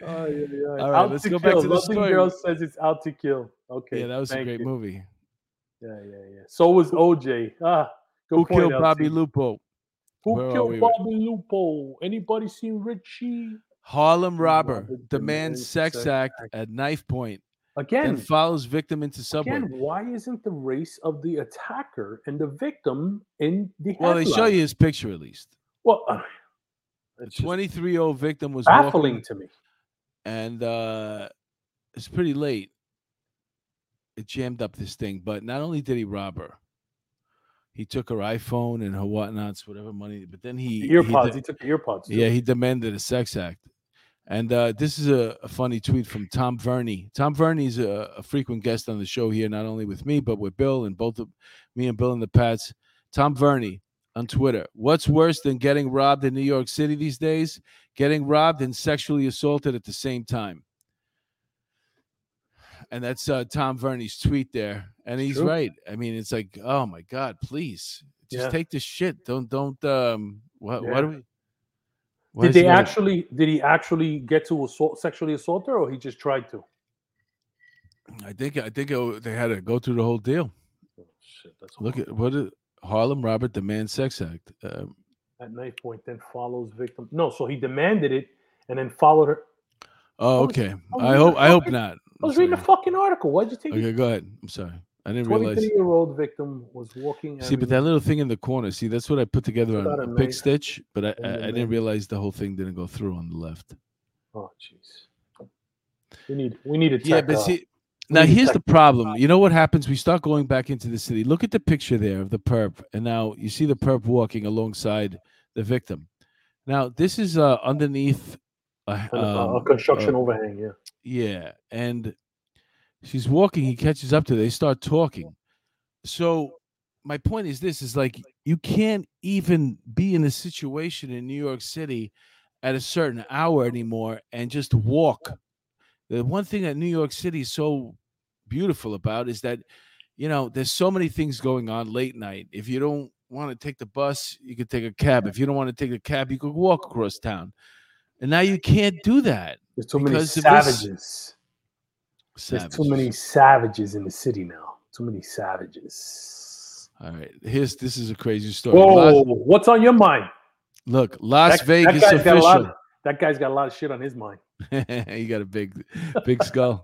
Oh, yeah, yeah. All right, Out let's go back kill. to the Lovely story. girl says it's out to kill. Okay. yeah, that was a great you. movie. Yeah, yeah, yeah. So was OJ. Ah, Who killed Bobby. Lupo? Who Where killed we? Bobby Lupo? Anybody seen Richie? Harlem robber demands sex act. at knife point, Again, follows victim into subway. again, why isn't the race of the attacker and the victim in the Well, they show you his picture at least. Well, uh, just 23 year old victim was baffling walking, to me. and uh, it's pretty late. It jammed up this thing, but not only did he rob her, he took her iPhone and her whatnots, whatever money. But then he, The he earpods. de- He took the earpods. too. yeah, he demanded a sex act. And uh, this is a, a funny tweet from Tom Verney. Tom Verney's a, a frequent guest on the show here, not only with me, but with Bill and both of me and Bill and the Pats. Tom Verney on Twitter. What's worse than getting robbed in New York City these days? Getting robbed and sexually assaulted at the same time. And that's uh, Tom Verney's tweet there. And he's True. right. I mean, it's like, oh my God, please just Yeah. take this shit. Don't, don't, um, what, Yeah. what do we? Why Did they actually? Did he actually get to assault, sexually assault her, or he just tried to? I think I think uh, they had to go through the whole deal. Oh, shit, that's Look at what is Harlem Robert demand sex act. Um, at knife point. Then follows victim. No, so he demanded it and then followed her. oh, okay. I was I reading hope I hope not. I was reading the fucking article. Why'd you take Okay, it? go ahead. I'm sorry. I didn't realize. Twenty-three-year-old victim was walking. See, but that little thing in the corner. See, that's what I put together on a a knife stitch, but I, I, I didn't realize the whole thing didn't go through on the left. Oh, jeez. We need. We need a tech. Yeah, but uh, see, now here's the problem. You know what happens? We start going back into the city. Look at the picture there of the perp, and now you see the perp walking alongside the victim. Now this is uh, underneath a, uh, a um, construction uh, overhang. Yeah. yeah, and she's walking. He catches up to. her, They start talking. So my point is this: is like you can't even be in a situation in New York City at a certain hour anymore and just walk. The one thing that New York City is so beautiful about is that you know there's so many things going on late night. If you don't want to take the bus, you could take a cab. If you don't want to take a cab, you could walk across town. And now you can't do that. There's too many because savages. There's too many savages in the city now. Too many savages. All right, here's this is a crazy story. Whoa! Las- What's on your mind? look, Las That- Vegas that guy's got a lot. official. Of, that guy's got a lot of shit on his mind. you got a big, big skull.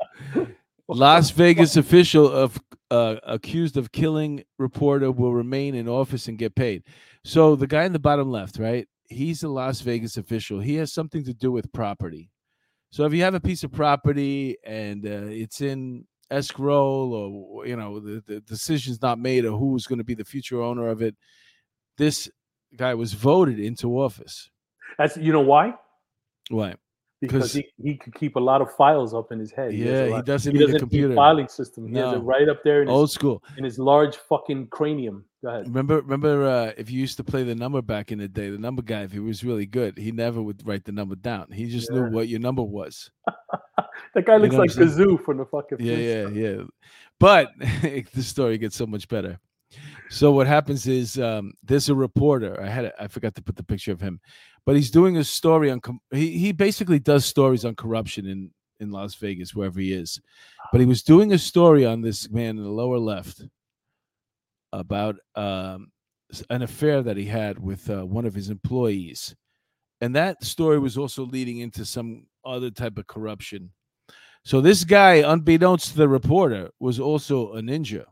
Las Vegas official of uh, accused of killing reporter will remain in office and get paid. So the guy in the bottom left, right? He's a Las Vegas official. He has something to do with property. So if you have a piece of property and uh, it's in escrow or you know the, the decision's not made of who's going to be the future owner of it, this guy was voted into office. That's you know why? Why? Because he, he could keep a lot of files up in his head. Yeah, he lot- doesn't he need a doesn't computer. Need filing system. He has it right up there in his, Old school. in his large fucking cranium. Go ahead. Remember, remember, uh, if you used to play the number back in the day, the number guy, if he was really good, he never would write the number down. He just knew what your number was. That guy You looks know like? Gazoo from the fucking. Yeah, yeah, Flintstones. yeah. But the story gets so much better. So what happens is um, there's a reporter. I had a- I forgot to put the picture of him, but he's doing a story on. com- He he basically does stories on corruption in in Las Vegas wherever he is. But he was doing a story on this man in the lower left about um, an affair that he had with uh, one of his employees, and that story was also leading into some other type of corruption. So this guy, unbeknownst to the reporter, was also a ninja.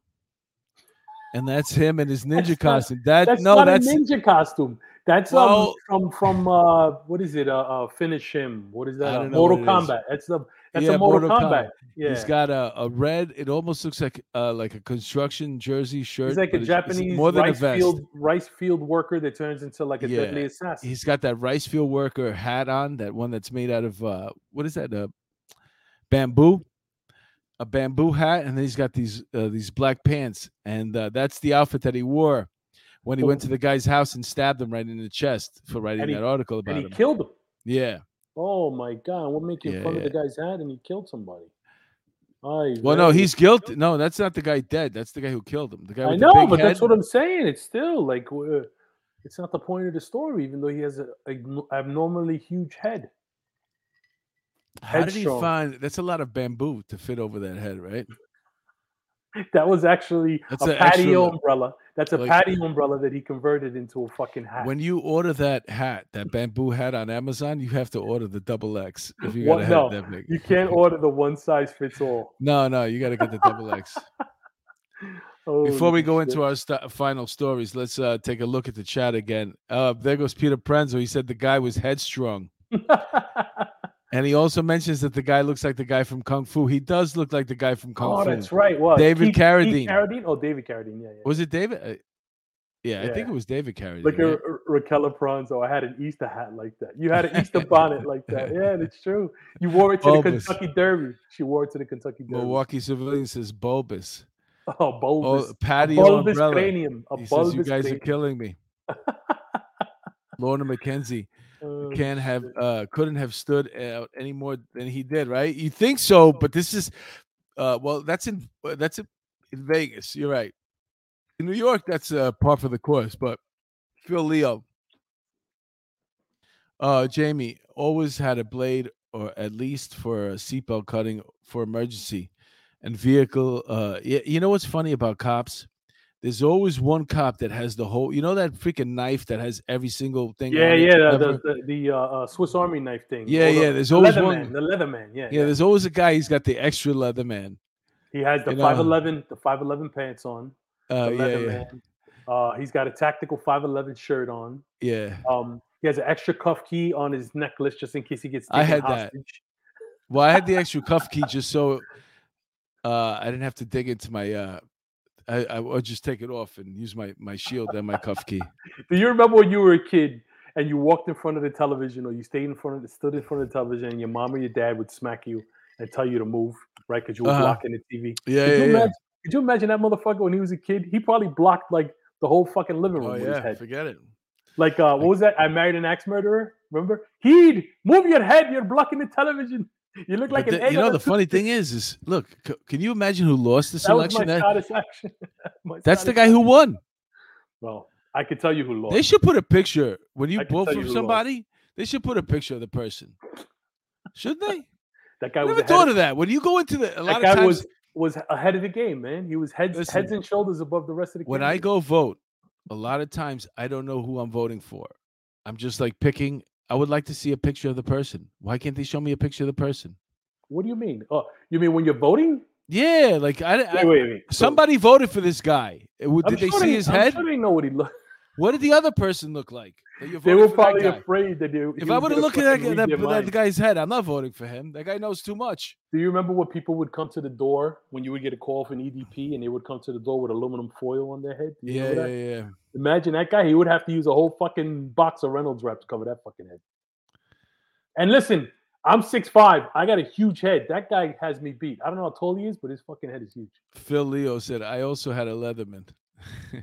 And that's him in his ninja That's not- costume. That That's no, not that's a ninja costume. That's Well- um, from from uh, what is it? Uh, uh, finish him. What is that? Uh, Mortal what it is. Kombat. That's the that's Yeah, a Mortal, Mortal Kombat. Kombat. Yeah, he's got a, a red. It almost looks like uh, like a construction jersey shirt. he's like a but it's- it's Japanese more than a rice vest. field rice field worker that turns into like a Yeah, deadly assassin. He's got that rice field worker hat on. That one that's made out of uh, what is that? Uh, bamboo. A bamboo hat, and then he's got these uh, these black pants, and uh, that's the outfit that he wore when he went to the guy's house and stabbed him right in the chest for writing he- that article about and he him. killed him. yeah. Oh my god! What making Yeah, fun of the guy's head and he killed somebody? Ay, Well, no, he's guilty. No, that's not the guy dead. That's the guy who killed him. The guy. I know, the big but that's what I'm saying. It's still like uh, it's not the point of the story, even though he has an abnormally huge head. How did he find? That's a lot of bamboo to fit over that head, right? That was actually That's a patio umbrella. That's a like- patio umbrella that he converted into a fucking hat. When you order that hat, that bamboo hat on Amazon, you have to order the double X if you got a no, that big. you can't order the one size fits all. No, no, you got to get the double X. Before we go into our st- final stories, let's uh, take a look at the chat again. Uh, there goes Peter Prenzo. He said the guy was headstrong. And he also mentions that the guy looks like the guy from Kung Fu. He does look like the guy from Kung oh, Fu. that's right. What? David Keith- Keith Carradine. Carradine? Oh, David Carradine. Yeah, yeah. Was it David? Uh, yeah, I think it was David Carradine. Look at right? Ra- Raquel Pranzo. I had an Easter hat like that. You had an Easter bonnet like that. Yeah, it's true. You wore it to Bulbous. the Kentucky Derby. She wore it to the Kentucky Derby. Milwaukee Civilian says bulbous. Oh, bulbous. Oh, patio a bulbous umbrella. cranium. A he says you guys are killing me. Lorna McKenzie Oh, can't have uh couldn't have stood out any more than he did, right? You think so, but this is uh well that's in uh, that's in, in Vegas. You're right. In New York, that's uh par for the course, but Phil Leo. Uh Jamie always had a blade or at least for a seatbelt cutting for emergency and vehicle uh yeah, you know what's funny about cops? There's always one cop that has the whole you know that freaking knife that has every single thing Yeah, yeah, the, the, the, uh, uh, Swiss Army knife thing. Yeah, the- yeah, there's the always Leatherman, one- The Leatherman, yeah, Yeah, there's always a guy. He's got the extra Leatherman. He has the know. 511, the 511 pants on. Uh, the yeah, yeah. Uh, he's got a tactical 511 shirt on. yeah. Um, he has an extra cuff key on his necklace just in case he gets I taken had that. Well, I had the extra cuff key just so uh, I didn't have to dig into my. Uh, I, I would just take it off and use my my shield and my cuff key. Do you remember when you were a kid and you walked in front of the television or you stayed in front of the, stood in front of the television and your mom or your dad would smack you and tell you to move, right? Because you were Uh-huh. blocking the TV. Yeah, could, yeah, you yeah. imagine, could you imagine that motherfucker when he was a kid? He probably blocked like the whole fucking living room Oh with his yeah, head. forget it. Like, uh, what was that? I married an axe murderer. Remember? Heed, move your head. You're blocking the television. You look like the- egg you know the funny thing is, is look, c- can you imagine who lost this That was my election? That- satisfaction. That's the guy who won. Well, I could tell you who lost. They should put a picture when you vote for who lost. somebody. They should put a picture of the person. Should they? That guy I was never ahead thought of- of that. When you go into the a lot that of guy times was was ahead of the game, man. He was heads Listen, heads and shoulders above the rest of the. when I go vote, a lot of times I don't know who I'm voting for. I'm just like picking. I would like to see a picture of the person. Why can't they show me a picture of the person? what do you mean? Oh, you mean when you're voting? Yeah, like I, I Wait, wait, wait. So, somebody voted for this guy. Uh, w- I'm Did they sure see his I'm head? sure they know what he looked. What did the other person look like? They were probably afraid that they. If I would have looked at that, fucking guy- read that, that guy's head, I'm not voting for him. That guy knows too much. Do you remember when people would come to the door when you would get a call from EDP and they would come to the door with aluminum foil on their head? Yeah, yeah, yeah. Imagine that guy. He would have to use a whole fucking box of Reynolds wrap to cover that fucking head. And listen, I'm 6'5. I got a huge head. That guy has me beat. I don't know how tall he is, but his fucking head is huge. Phil Leo said, "I also had a Leatherman."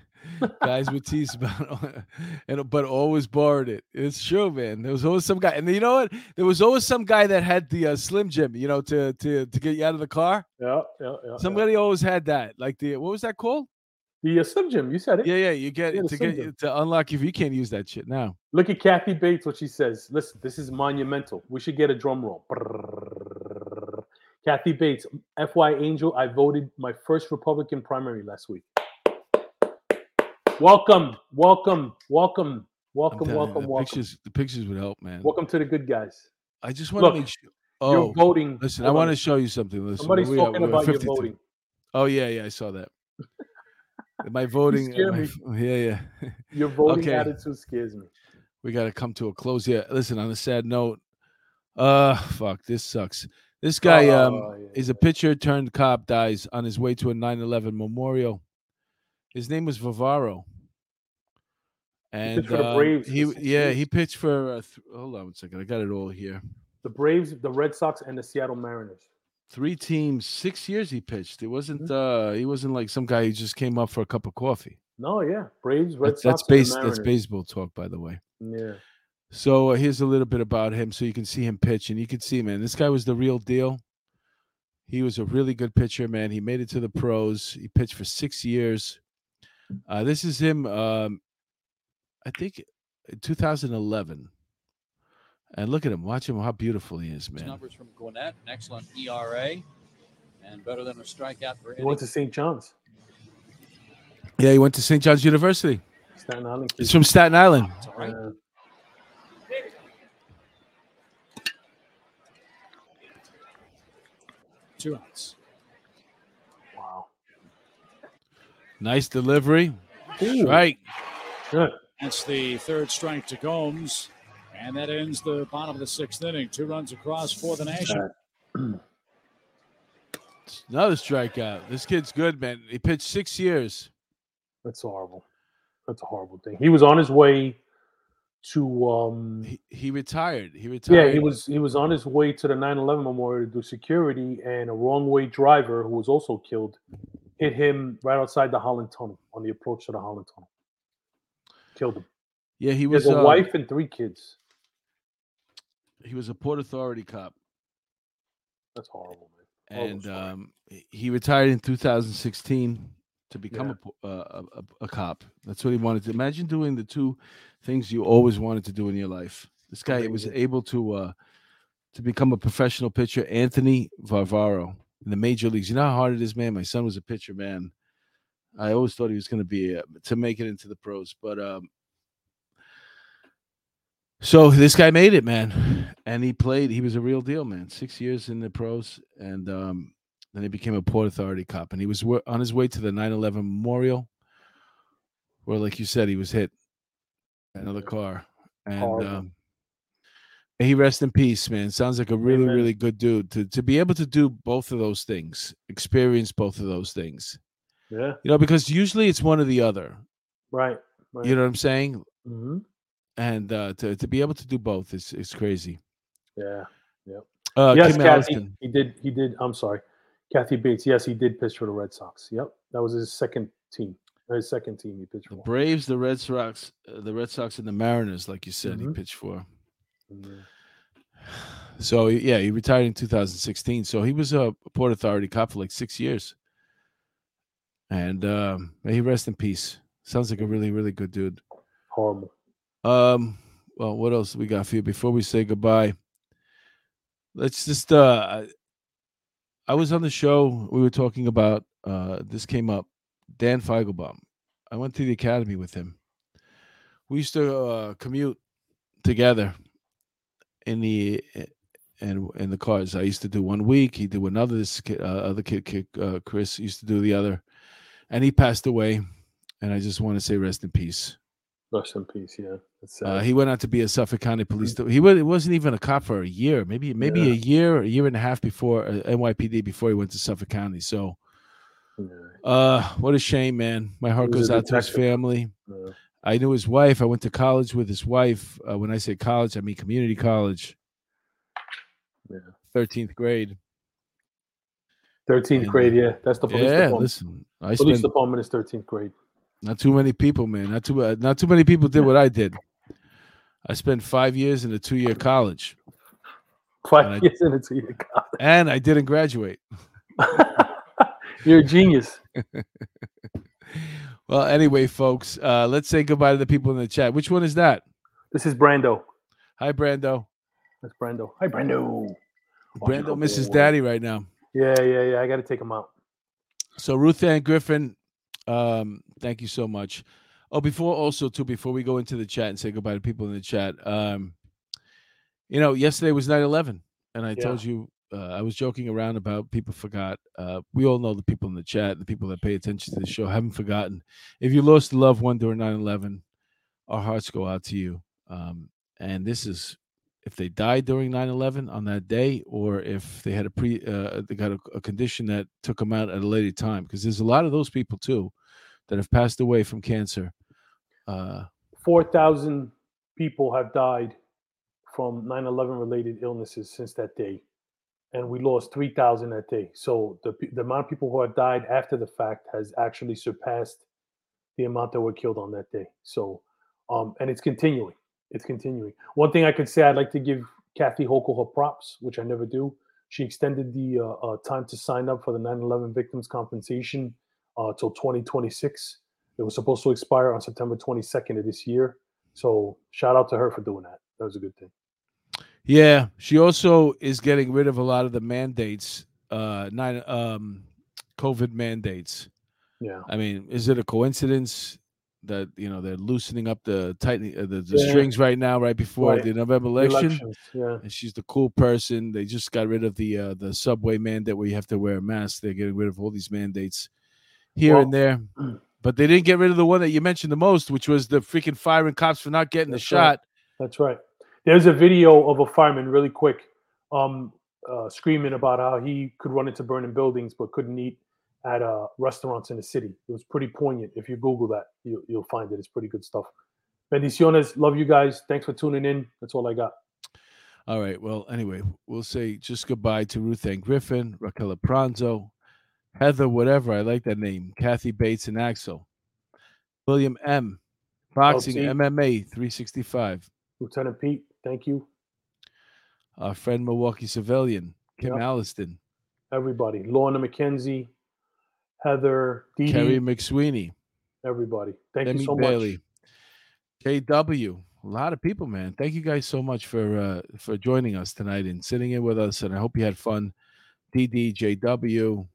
Guys would tease about, and but always borrowed it. It's true, man. There was always some guy, and you know what? There was always some guy that had the uh, Slim Jim, you know, to to to get you out of the car. Yeah, yeah, yeah. Somebody always had that, like the what was that called? The uh, Slim Jim, you said it. Yeah, yeah. You get Yeah, to get Jim. to unlock if you can't use that shit now. Look at Kathy Bates, what she says. Listen, this is monumental. We should get a drum roll. Kathy Bates, FY Angel, I voted my first Republican primary last week. Welcome, welcome, welcome, welcome, you, welcome, the welcome. Pictures, the pictures would help, man. Welcome to the good guys. I just want to make sure. You're Oh, voting. listen, I want to show you something. Listen, Somebody's we talking we're about your voting. Oh yeah, yeah, I saw that. My voting, uh, scare my yeah, yeah. Your voting Okay. attitude scares me. we got to come to a close. Yeah, listen. On a sad note, uh, fuck, this sucks. This guy um Oh, yeah, is a pitcher turned cop. Dies on his way to a 9/11 memorial. His name was Varvaro. And pitched for the um, Braves he, yeah, he pitched for. Uh, th- hold on one second. I got it all here. The Braves, the Red Sox, and the Seattle Mariners. Three teams, six years he pitched. It wasn't. Mm-hmm. uh He wasn't like some guy who just came up for a cup of coffee. No, yeah, Braves, Red That's, that's Sox, the base. That's baseball talk, by the way. Yeah. So uh, here's a little bit about him, so you can see him pitch, and you can see, man, this guy was the real deal. He was a really good pitcher, man. He made it to the pros. He pitched for six years. Uh, this is him. Um, I think 2011. And look at him. Watch him. How beautiful he is, His man. numbers from Gwinnett, an excellent ERA, and better than a strikeout for He went to St. John's, Yeah, he went to St. John's University. Staten Island. He's from Staten Island. It's all right. Uh, Two outs. wow. Nice delivery. Ooh, Right. Good. That's the third strike to Gomes, and that ends the bottom of the sixth inning. Two runs across for the National. Another strikeout. This kid's good, man. He pitched six years. That's horrible. That's a horrible thing. He was on his way to um He, he retired. He retired. yeah, he was he was on his way to the 9/11 memorial to do security and a wrong way driver who was also killed hit him right outside the Holland Tunnel on the approach to the Holland Tunnel. Killed him. Yeah, he He was has a uh, wife and three kids. He was a Port Authority cop, That's horrible, man. Horrible and um, he- he retired in 2016 to become Yeah. a, uh, a, a a cop. That's what he wanted to. Imagine doing the two things you always wanted to do in your life. This guy was able to uh, to become a professional pitcher. Anthony Varvaro in the major leagues. You know how hard it is, man. My son was a pitcher, man. I always thought he was going to be uh, to make it into the pros, but um, so this guy made it, man, and he played. He was a real deal, man. Six years in the pros, and um, then he became a Port Authority cop, and he was on his way to the 9/11 memorial, where, like you said, he was hit by another car, and um, he rest in peace, man. Sounds like a really, Amen. really good dude to to be able to do both of those things, experience both of those things. Yeah, You know, because usually it's one or the other. right. right. You know what I'm saying? hmm And uh, to to be able to do both is is crazy. Yeah. Uh, yes, Kim Kathy. He did. He did. I'm sorry, Kathy Bates. Yes, he did pitch for the Red Sox. Yep, that was his second team. His second team he pitched for. The. Braves, the Red Sox, uh, the Red Sox, and the Mariners, like you said, he Mhm. pitched for. Mhm. So yeah, he retired in 2016. So he was a Port Authority cop for like six years. And um, may he rest in peace. Sounds like a really, really good dude. Horrible. Um, well, what else we got for you before we say goodbye? Let's just uh I, I was on the show, we were talking about uh this came up, Dan Feigelbaum. I went to the academy with him. We used to uh commute together in the and in the cars. I used to do one week, he do another this kid, uh, other kid, kid uh, Chris used to do the other. And he passed away and I just want to say rest in peace. Rest in peace. Yeah. Uh, he went on to be a Suffolk County Police. He wa- wasn't even a cop for a year, maybe maybe Yeah. a year, a year and a half before uh, NYPD before he went to Suffolk County. So, Yeah. uh, what a shame, man. My heart goes out to his family. Yeah. I knew his wife. I went to college with his wife. Uh, when I say college, I mean community college. Yeah. Thirteenth grade. 13th And, grade. uh, Yeah, that's the police Yeah, department. listen, I police spent department is 13th grade. not too many people, man. Not too uh, not too many people did what I did. I spent five years in a two year college, Five And I- years into your and I didn't graduate. You're a genius. Well, anyway, folks, uh, let's say goodbye to the people in the chat. Which one is that? This is Brando. Hi, Brando. That's Brando. Hi, Brando. Brando Uncle misses daddy right now. Yeah, yeah, yeah. I got to take him out. So Ruth Ann Griffin, um, thank you so much. Oh, before also too, before we go into the chat and say goodbye to people in the chat, um, you know, yesterday was 9-11, and I Yeah. told you uh, I was joking around about people forgot. Uh, we all know the people in the chat, the people that pay attention to the show haven't forgotten. If you lost a loved one during 9-11, our hearts go out to you. Um, and this is if they died during 9-11 on that day or if they had a pre uh, they got a, a condition that took them out at a later time because there's a lot of those people too that have passed away from cancer uh 4,000 people have died from 9 11 related illnesses since that day. And we lost 3,000 that day. So the, the amount of people who have died after the fact has actually surpassed the amount that were killed on that day. So, um, and it's continuing. It's continuing. One thing I could say, I'd like to give Kathy Hochul her props, which I never do. She extended the uh, uh, time to sign up for the 9 11 victims compensation uh, till 2026. It was supposed to expire on September 22nd of this year. So shout out to her for doing that. That was a good thing. Yeah she also is getting rid of a lot of the mandates uh, nine um, COVID mandates. Yeah. I mean, is it a coincidence that you know they're loosening up the tightening uh, the, the Yeah. strings right now, right before Right. the November election? Yeah. And she's the cool person. They just got rid of the uh, the subway mandate where you have to wear a mask. They're getting rid of all these mandates here and there, but they didn't get rid of the one that you mentioned the most, which was the freaking firing cops for not getting the That's right. shot. That's right. There's a video of a fireman, really quick, um, uh, screaming about how he could run into burning buildings but couldn't eat at uh, restaurants in the city. It was pretty poignant. If you Google that, you, you'll find it. It's pretty good stuff. Bendiciones. Love you guys. Thanks for tuning in. That's all I got. All right. Well, anyway, we'll say just goodbye to Ruth Ann Griffin, Raquel Pranzo, Heather, whatever. I like that name. Kathy Bates and Axel. William M. Boxing. MMA 365. Lieutenant Pete, thank you. Our friend Milwaukee Civilian, Kim Yep. Alliston, Everybody. Lorna McKenzie, Heather, Dee Kerry McSweeney, everybody. Thank Demi you so Bailey, much. JW. A lot of people, man. Thank you guys so much for uh, for joining us tonight and sitting in with us. And I hope you had fun. DD, JW,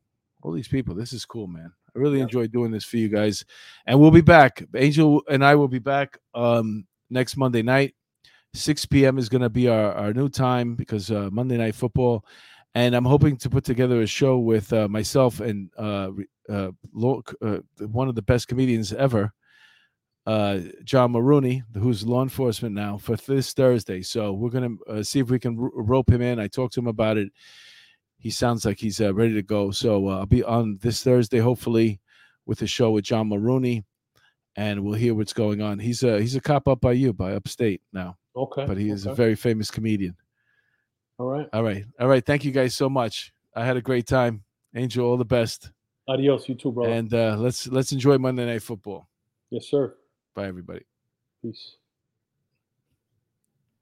all these people. This is cool, man. I really enjoyed doing this for you guys. And we'll be back. Angel and I will be back um, next Monday night. 6 p.m. is going to be our, our new time because uh, Monday Night Football. And I'm hoping to put together a show with uh, myself and uh, uh, uh, one of the best comedians ever, uh, John Maroney, who's law enforcement now, for this Thursday. So we're going to see if we can ro- rope him in. I talked to him about it. He sounds like he's ready to go. So I'll be on this Thursday, hopefully, with a show with John Maroney, and we'll hear what's going on. He's a he's a cop up by you, by upstate now, Okay. but he is a very famous comedian. All right. All right, all right. Thank you guys so much. I had a great time. Angel, all the best, Adios, you too, brother. and uh, let's let's enjoy Monday Night Football. yes, sir. Bye, everybody. Peace.